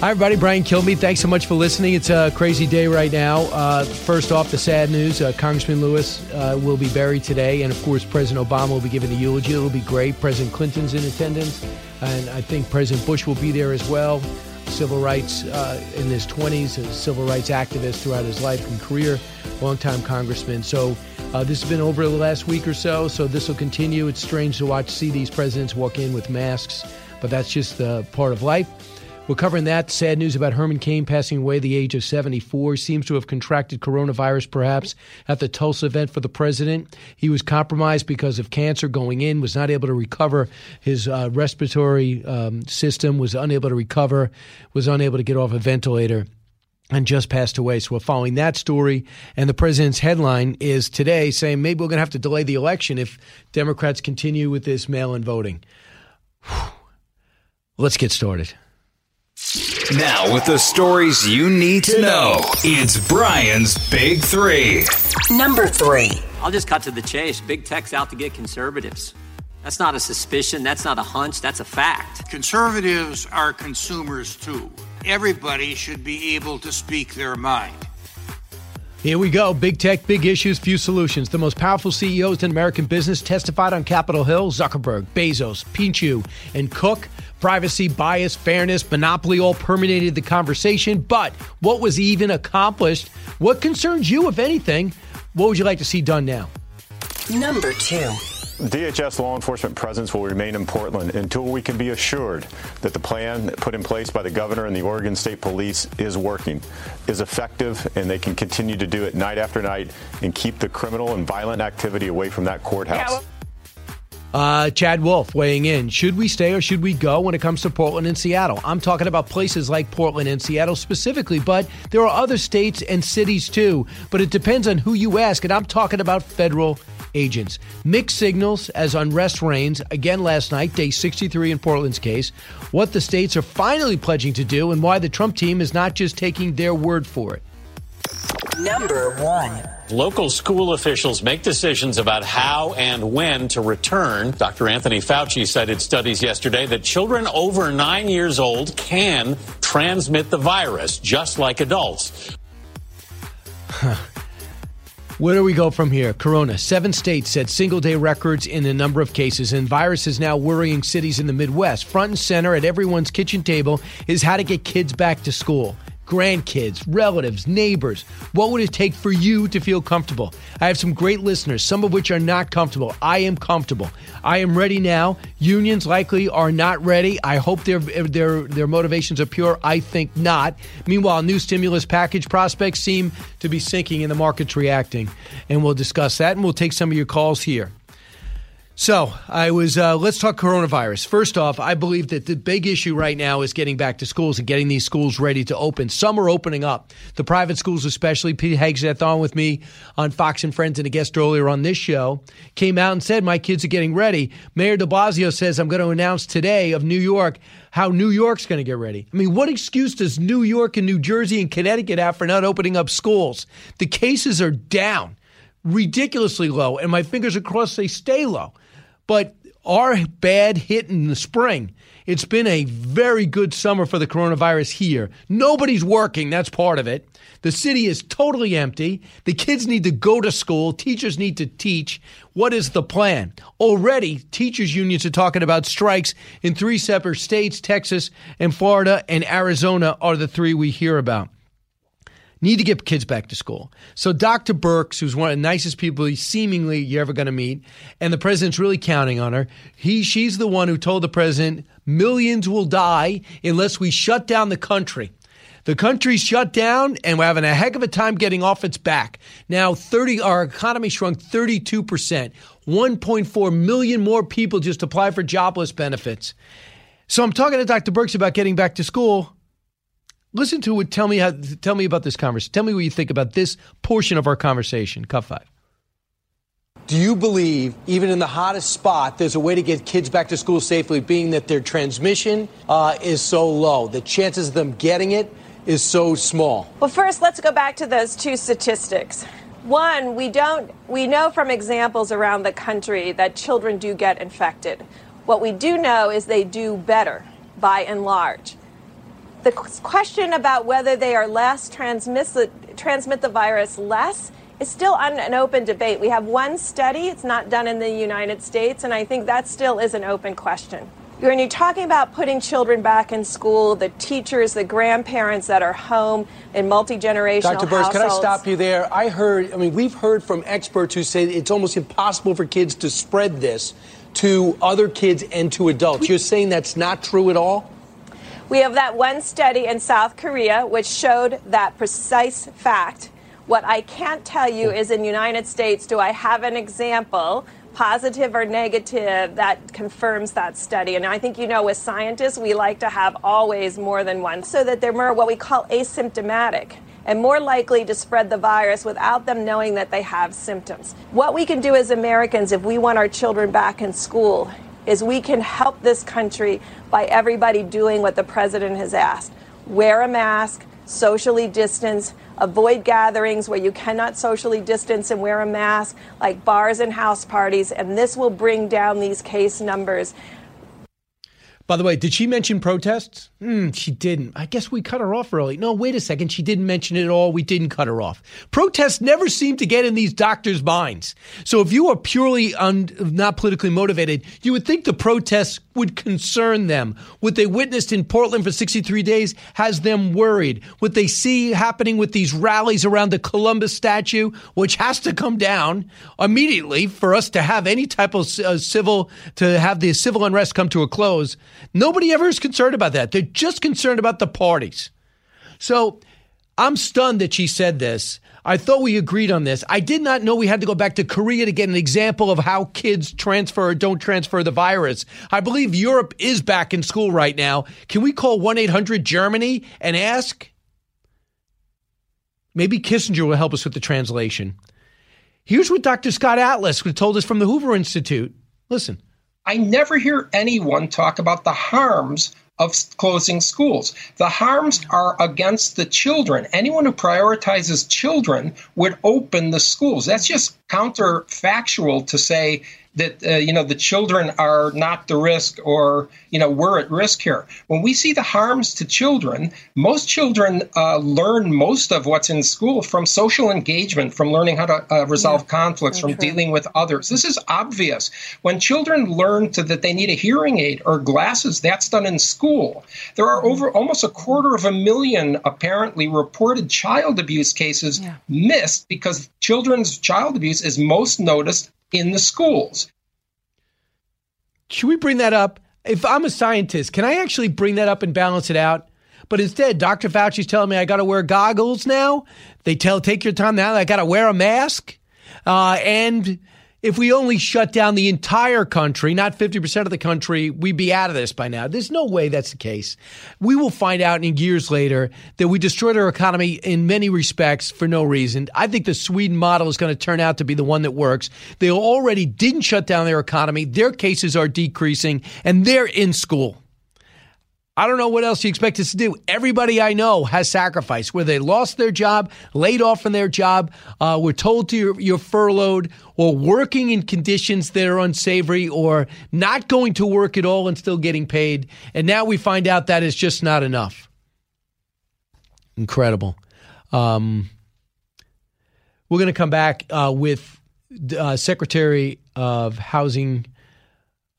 Hi, everybody. Brian Kilmeade. Thanks so much for listening. It's a crazy day right now. Uh, first off, the sad news uh, Congressman Lewis uh, will be buried today. And of course, President Obama will be giving the eulogy. It'll be great. President Clinton's in attendance. And I think President Bush will be there as well. Civil rights uh, in his 20s, a civil rights activist throughout his life and career, longtime congressman. So uh, this has been over the last week or so. So this will continue. It's strange to watch, see these presidents walk in with masks, but that's just uh, part of life. We're covering that. Sad news about Herman Cain passing away at the age of 74. Seems to have contracted coronavirus, perhaps, at the Tulsa event for the president. He was compromised because of cancer going in, was not able to recover his uh, respiratory um, system, was unable to recover, was unable to get off a ventilator and just passed away. So we're following that story. And the president's headline is today saying maybe we're going to have to delay the election if Democrats continue with this mail in voting. Whew. Let's get started. Now, with the stories you need to know, it's Brian's Big Three. Number three. I'll just cut to the chase. Big tech's out to get conservatives. That's not a suspicion. That's not a hunch. That's a fact. Conservatives are consumers too. Everybody should be able to speak their mind. Here we go. Big tech, big issues, few solutions. The most powerful CEOs in American business testified on Capitol Hill Zuckerberg, Bezos, Pichai, and Cook. Privacy, bias, fairness, monopoly all permeated the conversation. But what was even accomplished? What concerns you, if anything? What would you like to see done now? Number two. DHS law enforcement presence will remain in Portland until we can be assured that the plan put in place by the governor and the Oregon State Police is working, is effective, and they can continue to do it night after night and keep the criminal and violent activity away from that courthouse. Uh, Chad Wolf weighing in. Should we stay or should we go when it comes to Portland and Seattle? I'm talking about places like Portland and Seattle specifically, but there are other states and cities too. But it depends on who you ask, and I'm talking about federal agents. Mixed signals as unrest reigns again last night, day 63 in Portland's case. What the states are finally pledging to do, and why the Trump team is not just taking their word for it. Number one. Local school officials make decisions about how and when to return. Dr. Anthony Fauci cited studies yesterday that children over nine years old can transmit the virus, just like adults. Where do we go from here? Corona. Seven states set single day records in a number of cases, and virus is now worrying cities in the Midwest. Front and center at everyone's kitchen table is how to get kids back to school grandkids, relatives, neighbors. What would it take for you to feel comfortable? I have some great listeners, some of which are not comfortable. I am comfortable. I am ready now. Unions likely are not ready. I hope their their their motivations are pure. I think not. Meanwhile, new stimulus package prospects seem to be sinking and the market's reacting. And we'll discuss that and we'll take some of your calls here. So I was. Uh, let's talk coronavirus. First off, I believe that the big issue right now is getting back to schools and getting these schools ready to open. Some are opening up. The private schools, especially. Pete Hegseth on with me on Fox and Friends and a guest earlier on this show came out and said my kids are getting ready. Mayor De Blasio says I'm going to announce today of New York how New York's going to get ready. I mean, what excuse does New York and New Jersey and Connecticut have for not opening up schools? The cases are down, ridiculously low, and my fingers are crossed they stay low. But our bad hit in the spring, it's been a very good summer for the coronavirus here. Nobody's working, that's part of it. The city is totally empty. The kids need to go to school. Teachers need to teach. What is the plan? Already, teachers' unions are talking about strikes in three separate states Texas and Florida and Arizona are the three we hear about need to get kids back to school. So Dr. Birx, who's one of the nicest people seemingly you're ever going to meet, and the president's really counting on her. He, she's the one who told the president millions will die unless we shut down the country. The country's shut down, and we're having a heck of a time getting off its back. Now, 30, our economy shrunk 32 percent. 1.4 million more people just apply for jobless benefits. So I'm talking to Dr. Birx about getting back to school. Listen to it. Tell me how. Tell me about this conversation. Tell me what you think about this portion of our conversation. Cut five. Do you believe, even in the hottest spot, there's a way to get kids back to school safely, being that their transmission uh, is so low? The chances of them getting it is so small. Well, first, let's go back to those two statistics. One, we don't we know from examples around the country that children do get infected. What we do know is they do better by and large. The question about whether they are less transmit transmit the virus less is still an open debate. We have one study, it's not done in the United States, and I think that still is an open question. When you're talking about putting children back in school, the teachers, the grandparents that are home in multi generational Dr. Birx, households. can I stop you there? I heard, I mean, we've heard from experts who say it's almost impossible for kids to spread this to other kids and to adults. You're saying that's not true at all? We have that one study in South Korea which showed that precise fact. What I can't tell you is in United States, do I have an example, positive or negative, that confirms that study? And I think you know, with scientists, we like to have always more than one so that they're more what we call asymptomatic and more likely to spread the virus without them knowing that they have symptoms. What we can do as Americans if we want our children back in school is we can help this country by everybody doing what the president has asked wear a mask, socially distance, avoid gatherings where you cannot socially distance and wear a mask, like bars and house parties, and this will bring down these case numbers. By the way, did she mention protests? Hmm, she didn't. I guess we cut her off early. No, wait a second. She didn't mention it at all. We didn't cut her off. Protests never seem to get in these doctors' minds. So if you are purely un, not politically motivated, you would think the protests would concern them. What they witnessed in Portland for 63 days has them worried. What they see happening with these rallies around the Columbus statue, which has to come down immediately for us to have any type of uh, civil, to have the civil unrest come to a close. Nobody ever is concerned about that. They're just concerned about the parties. So I'm stunned that she said this. I thought we agreed on this. I did not know we had to go back to Korea to get an example of how kids transfer or don't transfer the virus. I believe Europe is back in school right now. Can we call 1 800 Germany and ask? Maybe Kissinger will help us with the translation. Here's what Dr. Scott Atlas told us from the Hoover Institute. Listen. I never hear anyone talk about the harms of closing schools. The harms are against the children. Anyone who prioritizes children would open the schools. That's just counterfactual to say that uh, you know the children are not the risk or you know we're at risk here. When we see the harms to children most children uh, learn most of what's in school from social engagement from learning how to uh, resolve yeah, conflicts from true. dealing with others. This is obvious. When children learn to, that they need a hearing aid or glasses that's done in school. There are over almost a quarter of a million apparently reported child abuse cases yeah. missed because children's child abuse is most noticed in the schools. Should we bring that up? If I'm a scientist, can I actually bring that up and balance it out? But instead, Dr. Fauci's telling me I got to wear goggles now. They tell take your time now. I got to wear a mask, uh, and if we only shut down the entire country, not 50% of the country, we'd be out of this by now. There's no way that's the case. We will find out in years later that we destroyed our economy in many respects for no reason. I think the Sweden model is going to turn out to be the one that works. They already didn't shut down their economy. Their cases are decreasing and they're in school. I don't know what else you expect us to do. Everybody I know has sacrificed, where they lost their job, laid off from their job, uh, were told to you're, furloughed, or working in conditions that are unsavory, or not going to work at all and still getting paid. And now we find out that is just not enough. Incredible. Um, we're going to come back uh, with uh, Secretary of Housing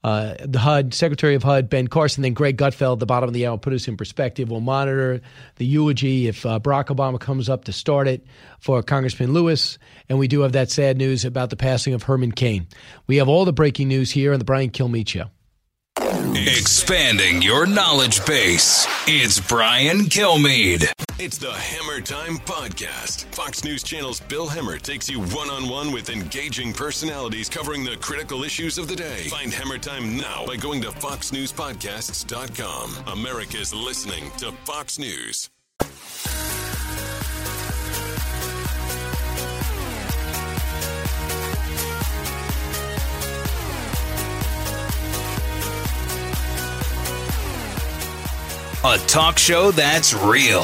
uh, the HUD, Secretary of HUD, Ben Carson, then Greg Gutfeld, the bottom of the hour, put us in perspective. We'll monitor the eulogy if uh, Barack Obama comes up to start it for Congressman Lewis. And we do have that sad news about the passing of Herman Cain. We have all the breaking news here on the Brian Kilmeade Show. Expanding your knowledge base. It's Brian Kilmeade. It's the Hemmer Time Podcast. Fox News Channel's Bill Hemmer takes you one on one with engaging personalities covering the critical issues of the day. Find Hemmer Time now by going to FoxNewsPodcasts.com. America's listening to Fox News. A talk show that's real.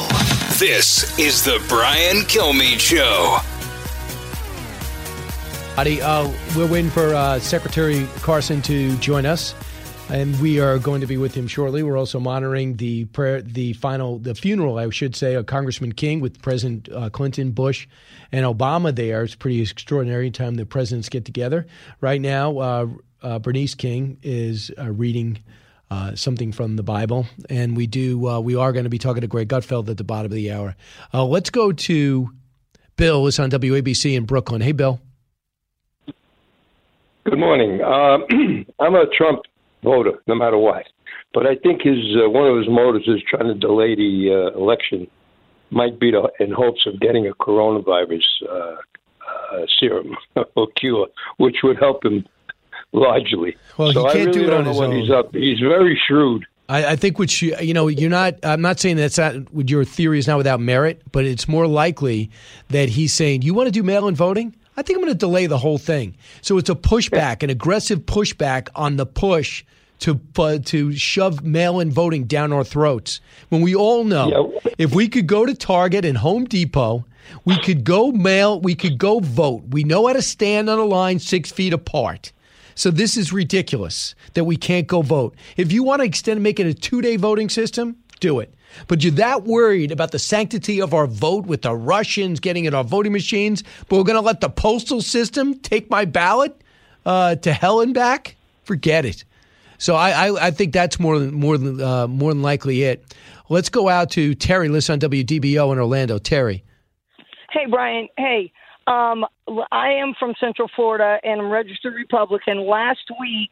This is the Brian Kilmeade Show. Howdy, uh, we're waiting for uh, Secretary Carson to join us. and we are going to be with him shortly. We're also monitoring the prayer, the final, the funeral, I should say, of Congressman King with President uh, Clinton, Bush, and Obama there. It's pretty extraordinary time the presidents get together. Right now, uh, uh, Bernice King is uh, reading. Uh, something from the Bible, and we do. Uh, we are going to be talking to Greg Gutfeld at the bottom of the hour. let's go to Bill. Is on WABC in Brooklyn. Hey, Bill. Good morning. I'm a Trump voter, no matter what. But I think his uh, one of his motives is trying to delay the uh, election. Might be to, in hopes of getting a coronavirus uh, uh, serum or cure, which would help him largely. Well, so he can't really do it on his own. He's up. He's very shrewd. I, I think what you you know you're not. I'm not saying that's not your theory is not without merit, but it's more likely that he's saying you want to do mail-in voting. I think I'm going to delay the whole thing. So it's a pushback, an aggressive pushback on the push to uh, to shove mail-in voting down our throats. When we all know, if we could go to Target and Home Depot, we could go mail, we could go vote. We know how to stand on a line six feet apart. So this is ridiculous that we can't go vote. If you want to extend, make it a two-day voting system, do it. But you're that worried about the sanctity of our vote with the Russians getting in our voting machines, but we're going to let the postal system take my ballot uh, to hell and back? Forget it. So I, I, I think that's more than more than uh, more than likely it. Let's go out to Terry. Listen on WDBO in Orlando. Terry. Hey, Brian. Hey, um, I am from Central Florida and I'm registered Republican. Last week,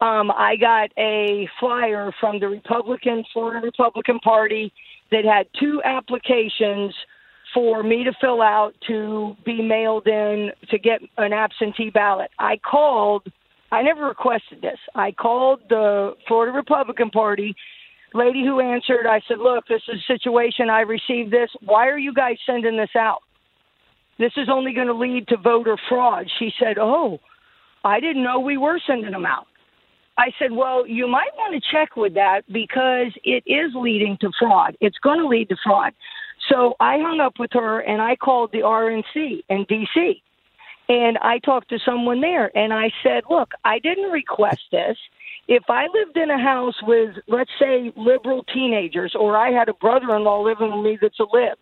um, I got a flyer from the Republican Florida Republican Party that had two applications for me to fill out to be mailed in to get an absentee ballot. I called. I never requested this. I called the Florida Republican Party lady who answered. I said, "Look, this is a situation. I received this. Why are you guys sending this out? This is only going to lead to voter fraud." She said, "Oh, I didn't know we were sending them out." I said, well, you might want to check with that because it is leading to fraud. It's going to lead to fraud. So I hung up with her and I called the RNC in DC. And I talked to someone there and I said, look, I didn't request this. If I lived in a house with, let's say, liberal teenagers, or I had a brother in law living with me that's a lib,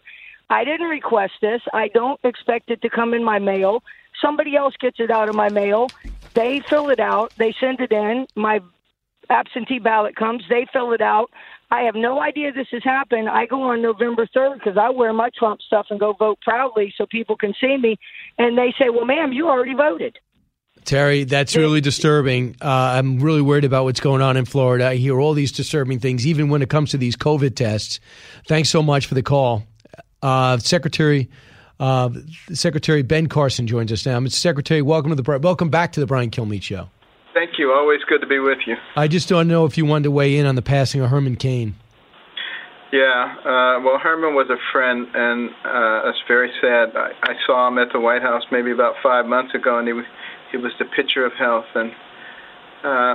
I didn't request this. I don't expect it to come in my mail. Somebody else gets it out of my mail. They fill it out. They send it in. My absentee ballot comes. They fill it out. I have no idea this has happened. I go on November 3rd because I wear my Trump stuff and go vote proudly so people can see me. And they say, well, ma'am, you already voted. Terry, that's really disturbing. Uh, I'm really worried about what's going on in Florida. I hear all these disturbing things, even when it comes to these COVID tests. Thanks so much for the call. Uh, Secretary uh, Secretary Ben Carson joins us now. Mr. Secretary, welcome to the welcome back to the Brian Kilmeade Show. Thank you. Always good to be with you. I just don't know if you wanted to weigh in on the passing of Herman Cain. Yeah, uh, well, Herman was a friend, and uh, it's very sad. I, I saw him at the White House maybe about five months ago, and he was he was the picture of health, and uh,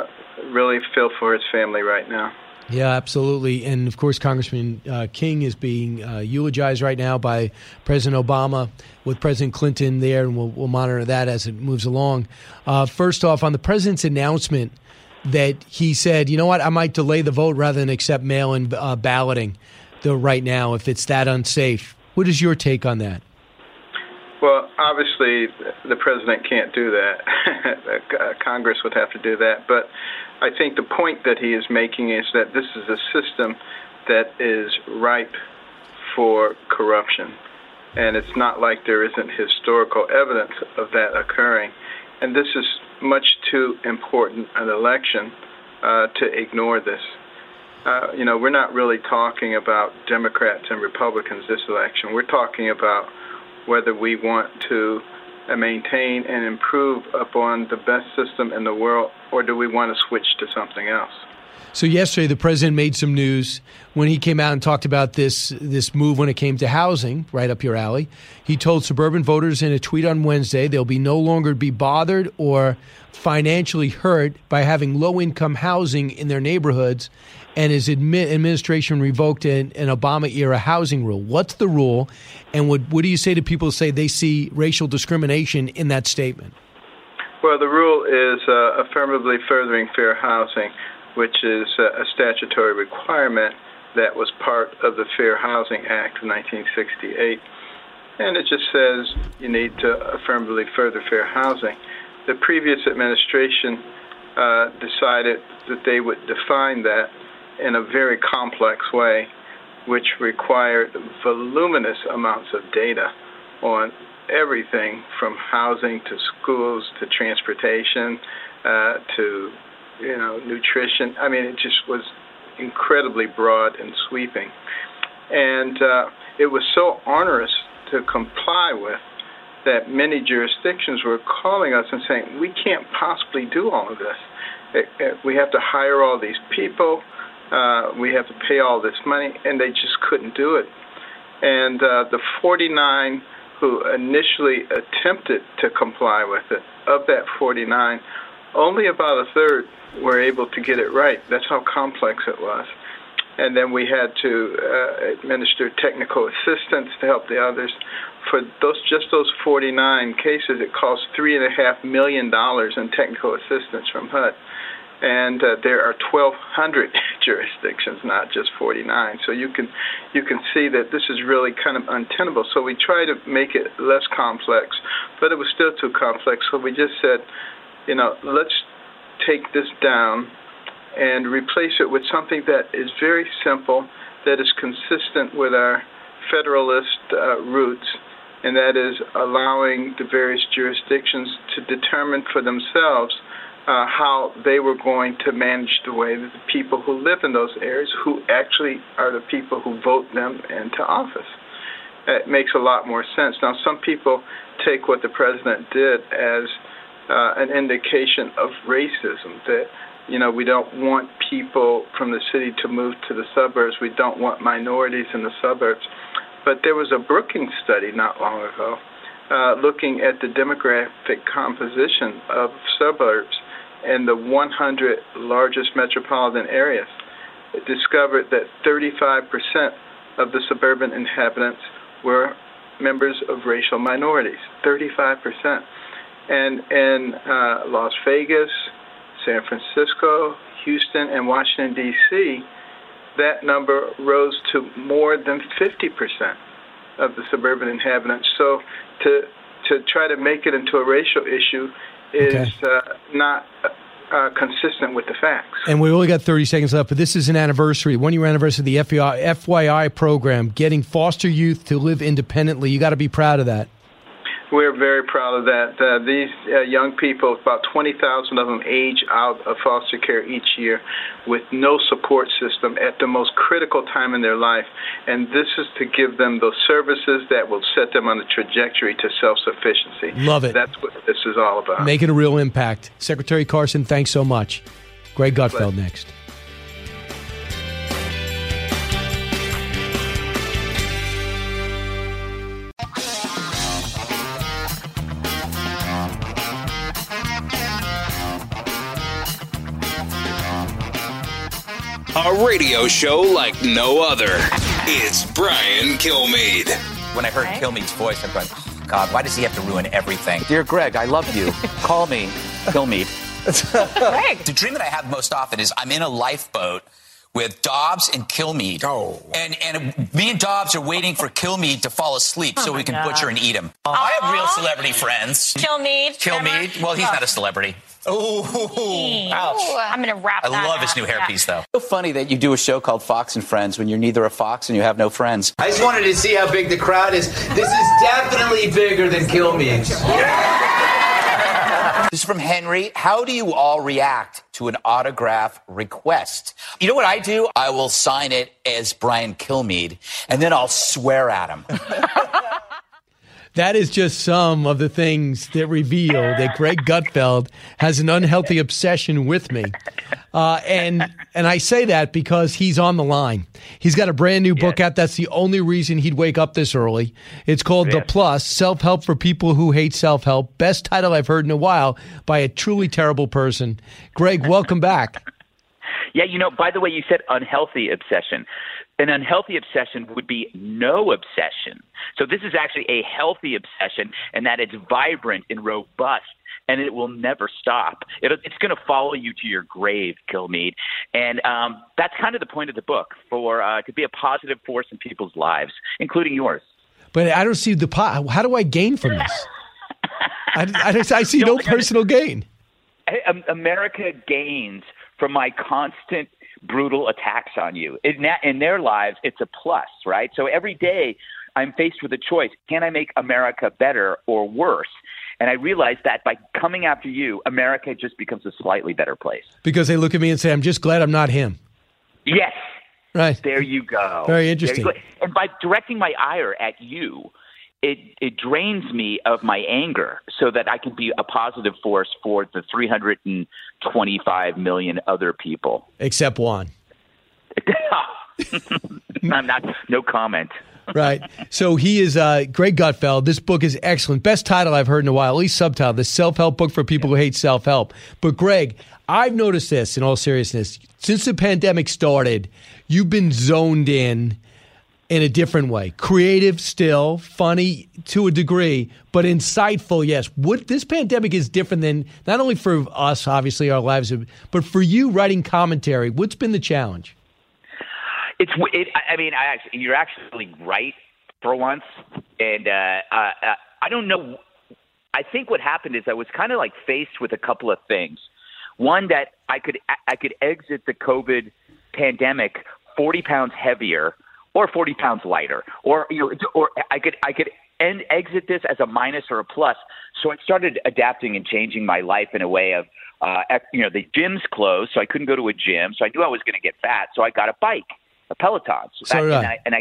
really feel for his family right now. Yeah, absolutely. And of course, Congressman uh, King is being uh, eulogized right now by President Obama with President Clinton there, and we'll, we'll monitor that as it moves along. Uh, first off, on the president's announcement that he said, you know what, I might delay the vote rather than accept mail in uh, balloting the, right now if it's that unsafe. What is your take on that? Well, obviously, the president can't do that. Congress would have to do that. But I think the point that he is making is that this is a system that is ripe for corruption. And it's not like there isn't historical evidence of that occurring. And this is much too important an election uh, to ignore this. Uh, you know, we're not really talking about Democrats and Republicans this election. We're talking about whether we want to uh, maintain and improve upon the best system in the world, or do we want to switch to something else? So yesterday, the president made some news when he came out and talked about this this move when it came to housing, right up your alley. He told suburban voters in a tweet on Wednesday they'll be no longer be bothered or financially hurt by having low income housing in their neighborhoods, and his admi- administration revoked an, an Obama era housing rule. What's the rule, and what what do you say to people who say they see racial discrimination in that statement? Well, the rule is uh, affirmatively furthering fair housing. which is a statutory requirement that was part of the Fair Housing Act of 1968. And it just says you need to affirmatively further fair housing. The previous administration uh, decided that they would define that in a very complex way, which required voluminous amounts of data on everything from housing to schools to transportation uh, to you know nutrition. I mean, it just was incredibly broad and sweeping, and uh, it was so onerous to comply with that many jurisdictions were calling us and saying, "We can't possibly do all of this. It, it, we have to hire all these people." Uh, we have to pay all this money, and they just couldn't do it. And uh, the 49 who initially attempted to comply with it, of that 49, only about a third were able to get it right. That's how complex it was. And then we had to uh, administer technical assistance to help the others. For those just those 49 cases, it cost three and a half million dollars in technical assistance from HUD and uh, there are 1,200 jurisdictions, not just 49. So you can you can see that this is really kind of untenable. So we try to make it less complex, but it was still too complex. So we just said, you know, let's take this down and replace it with something that is very simple, that is consistent with our federalist uh, roots, and that is allowing the various jurisdictions to determine for themselves uh, how they were going to manage the way that the people who live in those areas, who actually are the people who vote them into office. It makes a lot more sense. Now, some people take what the president did as uh, an indication of racism that you know we don't want people from the city to move to the suburbs. We don't want minorities in the suburbs. But there was a Brookings study not long ago uh, looking at the demographic composition of suburbs in the 100 largest metropolitan areas, it discovered that 35% of the suburban inhabitants were members of racial minorities. 35%. And in uh, Las Vegas, San Francisco, Houston, and Washington, D.C., that number rose to more than 50% of the suburban inhabitants. So to to try to make it into a racial issue is okay. uh, not uh, consistent with the facts. And we only got 30 seconds left, but this is an anniversary, one year anniversary of the FYI, FYI program, getting foster youth to live independently. You got to be proud of that. We're very proud of that. Uh, these uh, young people, about 20,000 of them, age out of foster care each year with no support system at the most critical time in their life. And this is to give them those services that will set them on the trajectory to self sufficiency. Love it. That's what this is all about. Making a real impact. Secretary Carson, thanks so much. Greg Gutfeld next. A radio show like no other. It's Brian Kilmeade. When I heard okay. Kilmeade's voice, I'm going, oh, God, why does he have to ruin everything? Dear Greg, I love you. Call me Kilmeade. Greg. The dream that I have most often is I'm in a lifeboat with Dobbs and Kilmeade. Oh. And and me and Dobbs are waiting for Kilmeade to fall asleep oh so we can God. butcher and eat him. Aww. I have real celebrity friends. Kilmeade. Kilmeade. Well, he's oh. not a oh. celebrity. Oh, ouch. I'm going to wrap I love his new hairpiece, yeah. though. So funny that you do a show called Fox and Friends when you're neither a fox and you have no friends. I just wanted to see how big the crowd is. This is definitely bigger than Kilmeade. This is from Henry. How do you all react to an autograph request? You know what I do? I will sign it as Brian Kilmeade, and then I'll swear at him. That is just some of the things that reveal that Greg Gutfeld has an unhealthy obsession with me. Uh, and and I say that because he's on the line. He's got a brand new book yes. out. That's the only reason he'd wake up this early. It's called yes. The Plus Self Help for People Who Hate Self Help. Best title I've heard in a while by a truly terrible person. Greg, welcome back. yeah, you know, by the way, you said unhealthy obsession. An unhealthy obsession would be no obsession. So this is actually a healthy obsession, and that it's vibrant and robust and it will never stop. It, it's going to follow you to your grave, Kilmeade, and um, that's kind of the point of the book for uh, to be a positive force in people's lives, including yours. But I don't see the pot. How do I gain from this? I, I, I see no personal gain. America gains from my constant brutal attacks on you. In, that, in their lives, it's a plus, right? So every day I'm faced with a choice. Can I make America better or worse? And I realized that by coming after you, America just becomes a slightly better place. Because they look at me and say, I'm just glad I'm not him. Yes. Right. There you go. Very interesting. And by directing my ire at you, it it drains me of my anger so that I can be a positive force for the 325 million other people. Except one. I'm not. No comment. right. So he is uh, Greg Gutfeld. This book is excellent. Best title I've heard in a while, at least subtitle. The self help book for people who hate self help. But Greg, I've noticed this in all seriousness. Since the pandemic started, you've been zoned in in a different way. Creative still, funny to a degree, but insightful, yes. What this pandemic is different than not only for us, obviously our lives, but for you writing commentary. What's been the challenge? It's it, I mean, I you're actually right for once, and uh, uh, I don't know. I think what happened is I was kind of like faced with a couple of things. One that I could I could exit the COVID pandemic 40 pounds heavier or 40 pounds lighter, or you know, or I could I could end exit this as a minus or a plus. So I started adapting and changing my life in a way of, uh, you know, the gym's closed, so I couldn't go to a gym, so I knew I was going to get fat, so I got a bike, a Peloton, so, and I. And I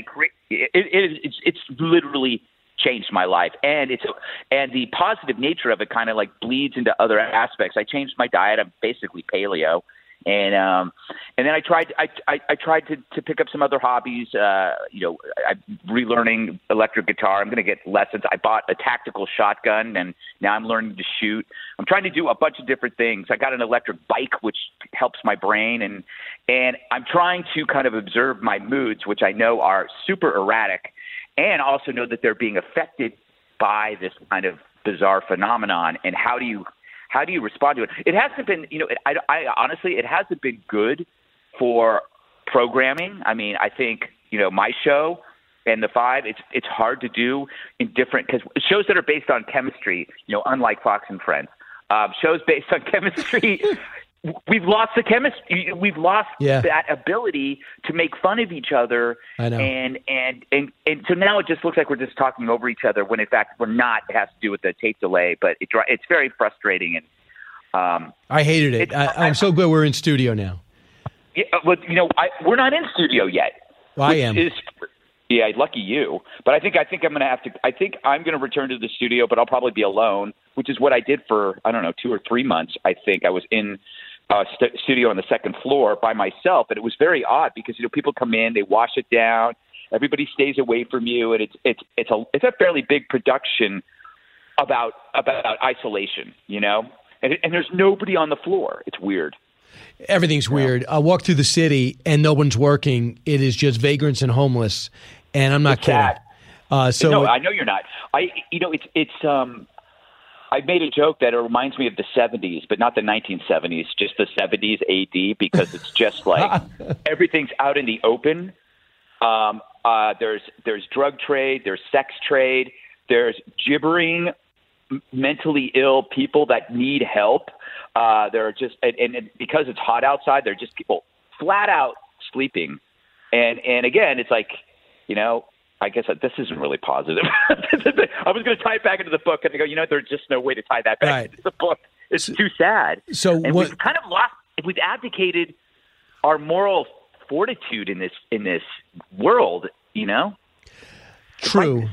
it, it, it's it's literally changed my life. And it's and the positive nature of it kind of like bleeds into other aspects. I changed my diet i'm basically paleo and um and then I tried I I, I tried to to pick up some other hobbies. Uh, you know, I'm relearning electric guitar. I'm going to get lessons. I bought a tactical shotgun, and now I'm learning to shoot. I'm trying to do a bunch of different things. I got an electric bike, which helps my brain, and and I'm trying to kind of observe my moods, which I know are super erratic, and also know that they're being affected by this kind of bizarre phenomenon. And how do you how do you respond to it? It hasn't been, you know, it, I, I honestly, it hasn't been good for programming. I mean, I think you know my show and the five. It's it's hard to do in different because shows that are based on chemistry. You know, unlike Fox and Friends, um, shows based on chemistry. We've lost the chemistry. We've lost yeah. that ability to make fun of each other. I know. And and and and so now it just looks like we're just talking over each other when in fact we're not. It has to do with the tape delay, but it, it's very frustrating and. Um, I hated it. I, I'm so glad we're in studio now. Yeah, but you know, I, we're not in studio yet. Well, I am. Is, yeah, lucky you. But I think I think I'm going to have to. I think I'm going to return to the studio, but I'll probably be alone, which is what I did for I don't know two or three months. I think I was in uh, st- studio on the second floor by myself, and it was very odd because you know people come in, they wash it down, everybody stays away from you, and it's it's it's a it's a fairly big production about about isolation, you know, and and there's nobody on the floor. It's weird. Everything's weird. I walk through the city and no one's working. It is just vagrants and homeless, and I'm not It's kidding. Uh, so no, I know you're not. I, you know, it's it's. um I made a joke that it reminds me of the 70s, but not the 1970s, just the 70s AD, because it's just like everything's out in the open. Um, uh, there's there's drug trade, there's sex trade, there's gibbering, m- mentally ill people that need help. Uh, there are just and, and and because it's hot outside, there are just people flat out sleeping. And and again, it's like you know, I guess that this isn't really positive. I was going to tie it back into the book, and I go, you know, there's just no way to tie that back Right. into the book. It's too sad. So and what- we've kind of lost. We've abdicated our moral fortitude in this in this world. You know. True.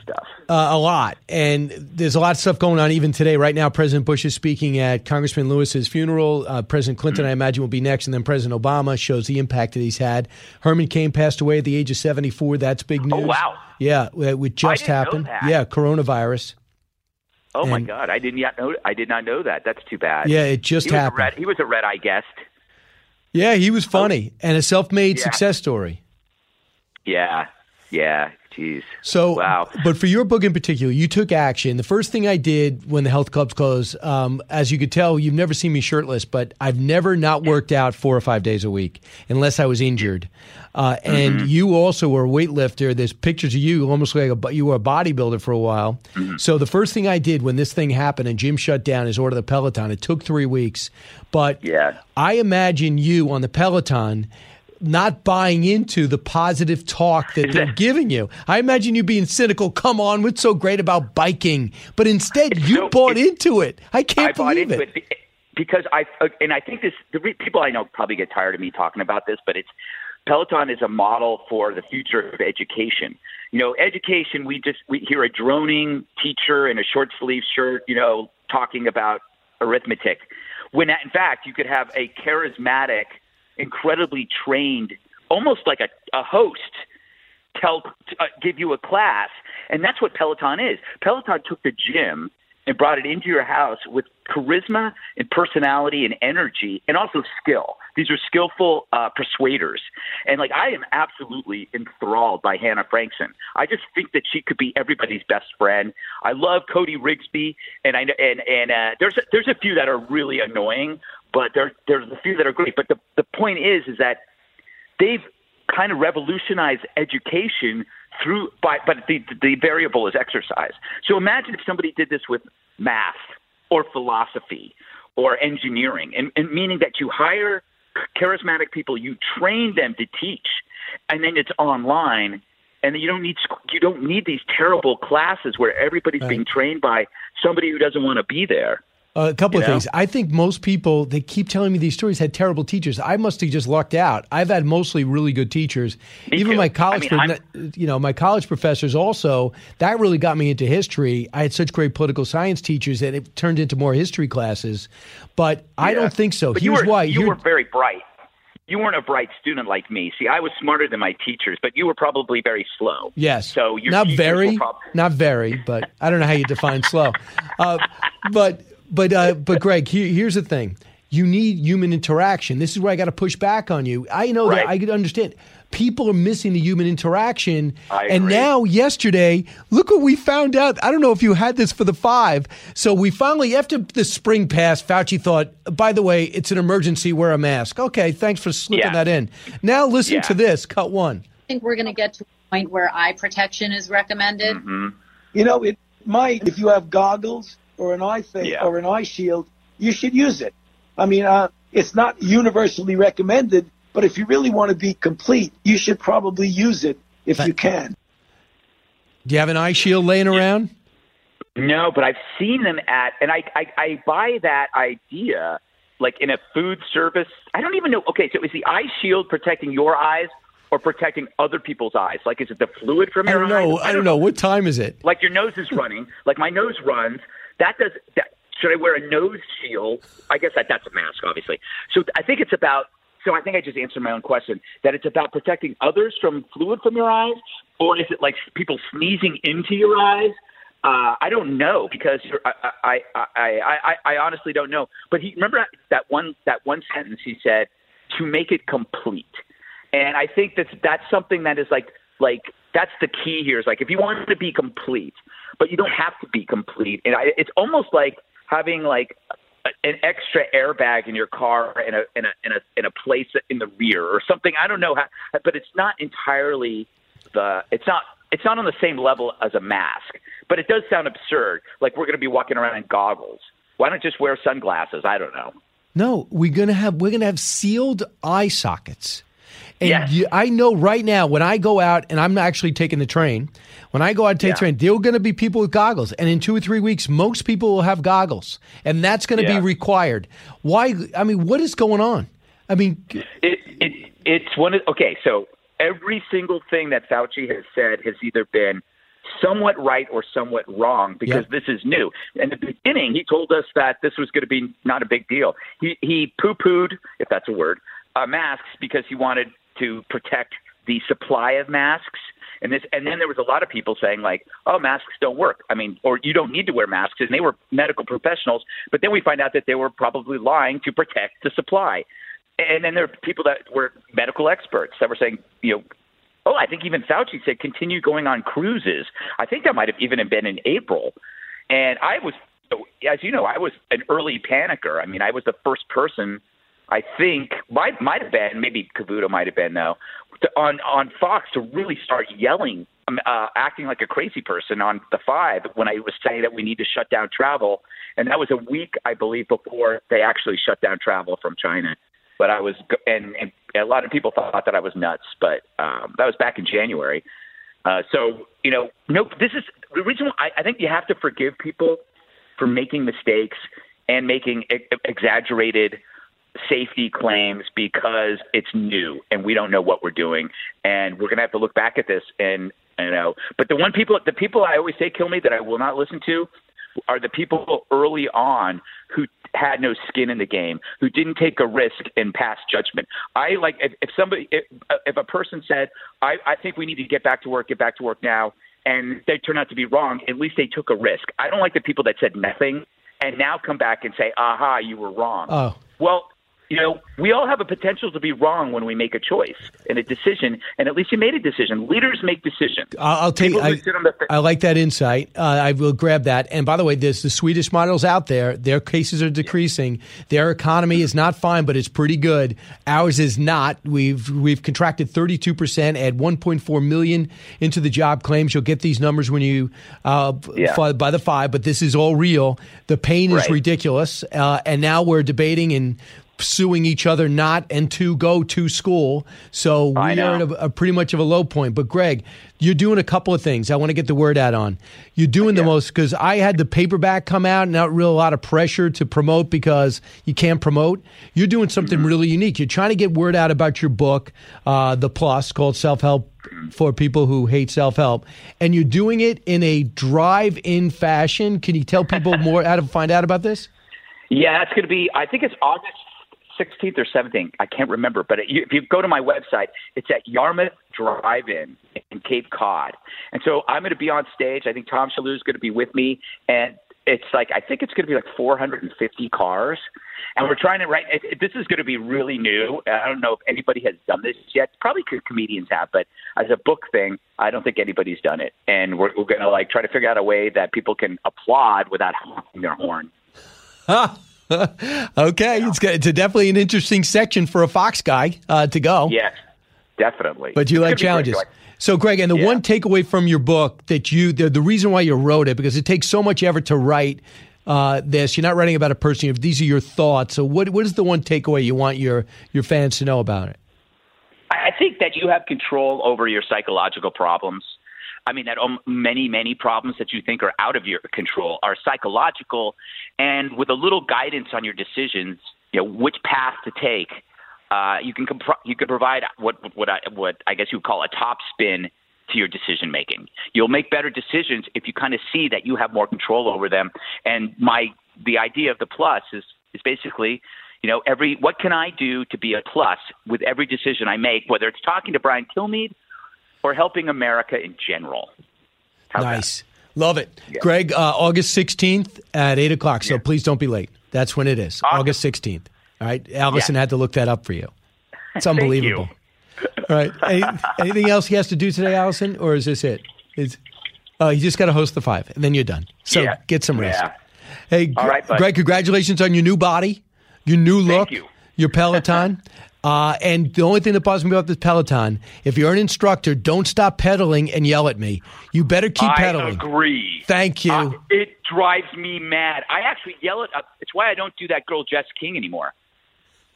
Uh, a lot. And there's a lot of stuff going on even today. Right now, President Bush is speaking at Congressman Lewis's funeral. Uh, President Clinton, I imagine, will be next. And then President Obama shows the impact that he's had. Herman Cain passed away at the age of 74. That's big news. Oh wow. Yeah, it just didn't happened. Yeah, coronavirus. Oh my God! I did not know. I did not know that. That's too bad. Yeah, it just he was happened. red- he was a red eye guest. Yeah, he was funny and a self made Yeah. success story. Yeah, yeah. Jeez. So, wow. but for your book in particular, you took action. The first thing I did when the health clubs closed, um, as you could tell, you've never seen me shirtless, but I've never not worked out four or five days a week unless I was injured. Uh, and Mm-hmm. you also were a weightlifter. There's pictures of you almost like a, you were a bodybuilder for a while. Mm-hmm. So the first thing I did when this thing happened and gym shut down his order the Peloton, it took three weeks. But Yeah. I imagine you on the Peloton not buying into the positive talk that they're giving you. I imagine you being cynical. Come on, what's so great about biking? But instead, you bought into it. I can't I believe into it. it. because I uh, and I think this the re- people I know probably get tired of me talking about this, but it's Peloton is a model for the future of education. You know, education we just we hear a droning teacher in a short sleeve shirt, you know, talking about arithmetic. When in fact you could have a charismatic, incredibly trained, almost like a, a host tell uh, give you a class. And that's what peloton is. Peloton took the gym and brought it into your house with charisma and personality and energy and also skill. These are skillful uh, persuaders. And like i am absolutely enthralled by hannah frankson. I just think that she could be everybody's best friend. I love cody rigsby and i and and uh, there's a, there's a few that are really annoying but there there's a few that are great but the the point is is that they've kind of revolutionized education through by but the the variable is exercise. So imagine if somebody did this with math or philosophy or engineering and, and meaning that you hire charismatic people, you train them to teach and then it's online and you don't need you don't need these terrible classes where everybody's being trained by somebody who doesn't want to be there. Uh, a couple You of know? things. I think most people they keep telling me these stories had terrible teachers. I must have just lucked out. I've had mostly really good teachers. Even too. my college, I mean, you know, my college professors also. That really got me into history. I had such great political science teachers that it turned into more history classes. But I don't think so. But Here's you were, why. You were very bright. You weren't a bright student like me. See, I was smarter than my teachers, but you were probably very slow. Yes. So you're not very, prob- not very, but I don't know how you define slow. Uh, but but uh, but Greg, here, here's the thing: you need human interaction. This is where I got to push back on you. I know that I could understand. People are missing the human interaction. And now, yesterday, look what we found out. I don't know if you had this for the five. So we finally, after the spring passed, Fauci thought, by the way, it's an emergency, wear a mask. Okay, thanks for slipping Yeah. that in. Now listen Yeah. to this. Cut one. I think we're going to get to a point where eye protection is recommended. Mm-hmm. You know, it might if you have goggles or an eye face Yeah. or an eye shield, you should use it. I mean, uh, it's not universally recommended, but if you really want to be complete, you should probably use it if you can. Do you have an eye shield laying around? No, but I've seen them at, and I, I, I buy that idea, like in a food service. I don't even know. Okay, so is the eye shield protecting your eyes or protecting other people's eyes? Like, is it the fluid from your I your don't know. I don't know. What time is it? Like your nose is running. Like my nose runs. That does. That, should I wear a nose shield? I guess that that's a mask, obviously. So I think it's about. So I think I just answered my own question. That it's about protecting others from fluid from your eyes, or is it like people sneezing into your eyes? Uh, I don't know because I, I, I, I, I, honestly don't know. But he remember that one that one sentence he said to make it complete, and I think that's that's something that is like like that's the key here. Is like if you want to be complete, but you don't have to be complete, and I, it's almost like having like an extra airbag in your car in a in a in a in a place in the rear or something. I don't know how, but it's not entirely the it's not it's not on the same level as a mask. But it does sound absurd. Like we're going to be walking around in goggles. Why don't just wear sunglasses? I don't know. No, we're gonna have we're gonna have sealed eye sockets. And Yes. you, I know right now when I go out and I'm actually taking the train, when I go out and take Yeah. the train, there are going to be people with goggles, and in two or three weeks, most people will have goggles, and that's going to Yeah. be required. Why? I mean, what is going on? I mean, It, it it's one of okay. So every single thing that Fauci has said has either been somewhat right or somewhat wrong because this is new. In the beginning, he told us that this was going to be not a big deal. He he poo pooed, if that's a word, uh, masks because he wanted to protect the supply of masks. And this, and then there was a lot of people saying like, "Oh, masks don't work." I mean, or you don't need to wear masks, and they were medical professionals. But then we find out that they were probably lying to protect the supply. And then there are people that were medical experts that were saying, you know, oh, I think even Fauci said continue going on cruises. I think that might have even been in April. And I was, as you know, I was an early panicker. I mean, I was the first person, I think, might might have been, maybe Cavuto might have been though, to, on on Fox to really start yelling, um, uh, acting like a crazy person on the five when I was saying that we need to shut down travel. And that was a week, I believe, before they actually shut down travel from China. But I was, and, and a lot of people thought that I was nuts, but um, that was back in January. Uh, so you know, no, this is the reason. Why I, I think you have to forgive people for making mistakes and making e- exaggerated safety claims because it's new and we don't know what we're doing, and we're gonna have to look back at this and you know. But the one people, the people I always say kill me that I will not listen to are the people early on who had no skin in the game, who didn't take a risk and pass judgment. I like if, if somebody, if, if a person said, I, I think we need to get back to work, get back to work now, and they turn out to be wrong, at least they took a risk. I don't like the people that said nothing and now come back and say, aha, you were wrong. Oh. Well, you know, we all have a potential to be wrong when we make a choice and a decision, and at least you made a decision. Leaders make decisions. I'll, I'll tell you, People who I, the- I like that insight. Uh, I will grab that. And by the way, there's the Swedish models out there. Their cases are decreasing. Their economy is not fine, but it's pretty good. Ours is not. We've we've contracted 32 percent, add 1.4 million into the job claims. You'll get these numbers when you uh, Yeah. by the five, but this is all real. The pain is Right. ridiculous, uh, and now we're debating and suing each other not and to go to school. So we are at a, a pretty much of a low point. But Greg, you're doing a couple of things. I want to get the word out on. You're doing the most because I had the paperback come out, and not real a lot of pressure to promote because you can't promote. You're doing something Mm-hmm. really unique. You're trying to get word out about your book, uh, The Plus, called Self Help for people who hate self help, and you're doing it in a drive-in fashion. Can you tell people more how to find out about this? Yeah, it's going to be. I think it's August 16th or 17th. I can't remember, but if you go to my website, it's at Yarmouth Drive-In in Cape Cod, and so I'm going to be on stage. I think Tom Shillue is going to be with me, and it's like I think it's going to be like 450 cars, and we're trying to it, this is going to be really new. I don't know if anybody has done this yet. Probably comedians have, but as a book thing, I don't think anybody's done it. And we're, we're going to like try to figure out a way that people can applaud without honking their horn. okay, it's, it's a definitely an interesting section for a Fox guy uh, to go. Yes, definitely. But you It's like challenges. great. So, Greg, and the Yeah. one takeaway from your book that you, the, the reason why you wrote it, because it takes so much effort to write uh, this. You're not writing about a person. You- These are your thoughts. So, what what is the one takeaway you want your your fans to know about it? I I think that you have control over your psychological problems. I mean, that um, many, many problems that you think are out of your control are psychological, and with a little guidance on your decisions, you know, which path to take, uh, you can compro- you can provide what what I, what I guess you would call a top spin to your decision making. You'll make better decisions if you kind of see that you have more control over them. And my the idea of the plus is is basically you know, every what can I do to be a plus with every decision I make, whether it's talking to Brian Kilmeade or helping America in general. nice, love it, Greg. Uh, August 16th at eight o'clock. So please don't be late. That's when it is. August 16th. All right, Allison had to look that up for you. It's you. unbelievable. All right. Any, anything else he has to do today, Allison, or is this it? Is uh, you just got to host the five, and then you're done. So Yeah. get some rest. Yeah. Hey, All right. Greg, congratulations on your new body, your new look, your Peloton. Uh, and the only thing that bothers me about this Peloton, if you're an instructor, don't stop pedaling and yell at me. You better keep I pedaling. I agree. Thank you. Uh, it drives me mad. I actually yell at. Uh, it's why I don't do that girl Jess King anymore.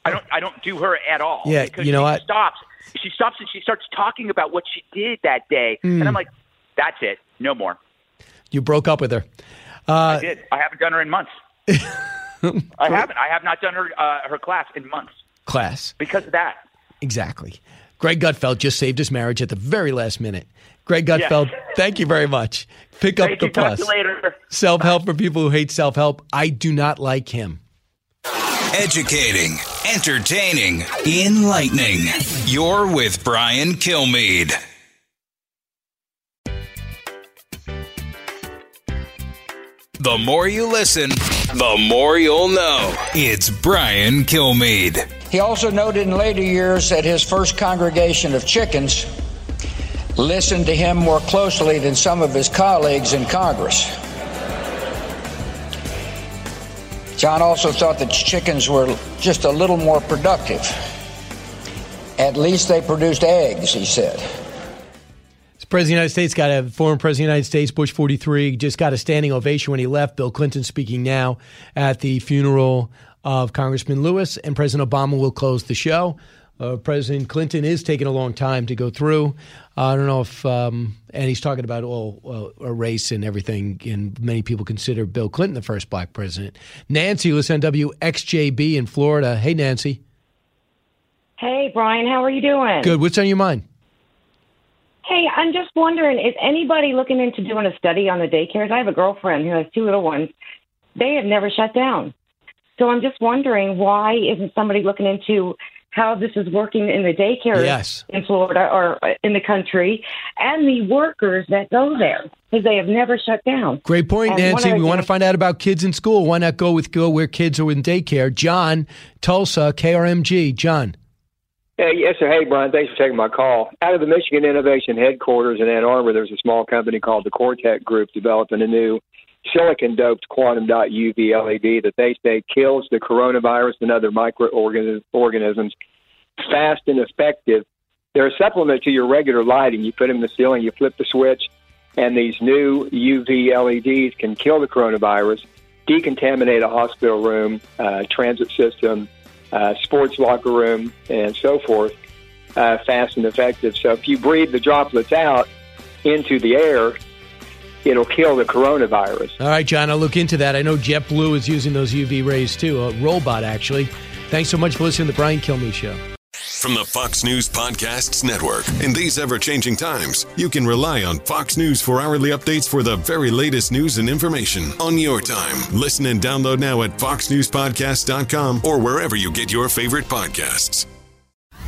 I don't. I don't do her at all. Yeah, because you know she what? Stops. She stops and she starts talking about what she did that day, and Mm. I'm like, "That's it. No more." you broke up with her. Uh, I did. I haven't done her in months. I haven't. I have not done her uh, her class in months class. because of that. Exactly. Greg Gutfeld just saved his marriage at the very last minute. Greg Yeah. Gutfeld, thank you very much. Pick up the you. Talk plus. to later. Self help for people who hate self help. I do not like him. Educating, entertaining, enlightening. You're with Brian Kilmeade. The more you listen, the more you'll know. It's Brian Kilmeade. He also noted in later years that his first congregation of chickens listened to him more closely than some of his colleagues in Congress. John also thought that chickens were just a little more productive. At least they produced eggs, he said. The President of the United States got a former President of the United States, Bush 43, just got a standing ovation when he left. Bill Clinton speaking now at the funeral of Congressman Lewis, and President Obama will close the show. Uh, President Clinton is taking a long time to go through. Uh, I don't know if, um, and he's talking about all uh, a race and everything, and many people consider Bill Clinton the first black president. Nancy, listen WXJB in Florida. Hey, Nancy. Hey, Brian, how are you doing? Good. What's on your mind? Hey, I'm just wondering, is anybody looking into doing a study on the daycares? I have a girlfriend who has two little ones. They have never shut down. So I'm just wondering why isn't somebody looking into how this is working in the daycare yes. in Florida or in the country and the workers that go there because they have never shut down. Great point, And Nancy. We want to find out about kids in school. Why not go with go where kids are in daycare? John, Tulsa, KRMG. John. Hey, yes, sir. Hey, Brian, thanks for taking my call. Out of the Michigan Innovation Headquarters in Ann Arbor, there's a small company called the Cortec Group developing a new silicon doped quantum dot UV LED that they say kills the coronavirus and other microorganisms fast and effective. They're a supplement to your regular lighting. You put them in the ceiling, you flip the switch, and these new UV LEDs can kill the coronavirus, decontaminate a hospital room, uh, transit system, uh, sports locker room, and so forth, uh, fast and effective. So if you breathe the droplets out into the air, it'll kill the coronavirus. All right, John, I'll look into that. I know JetBlue is using those UV rays too, a robot actually. Thanks so much for listening to the Brian Kilmeade Show. From the Fox News Podcasts Network. In these ever changing times, you can rely on Fox News for hourly updates for the very latest news and information on your time. Listen and download now at foxnewspodcast.com or wherever you get your favorite podcasts.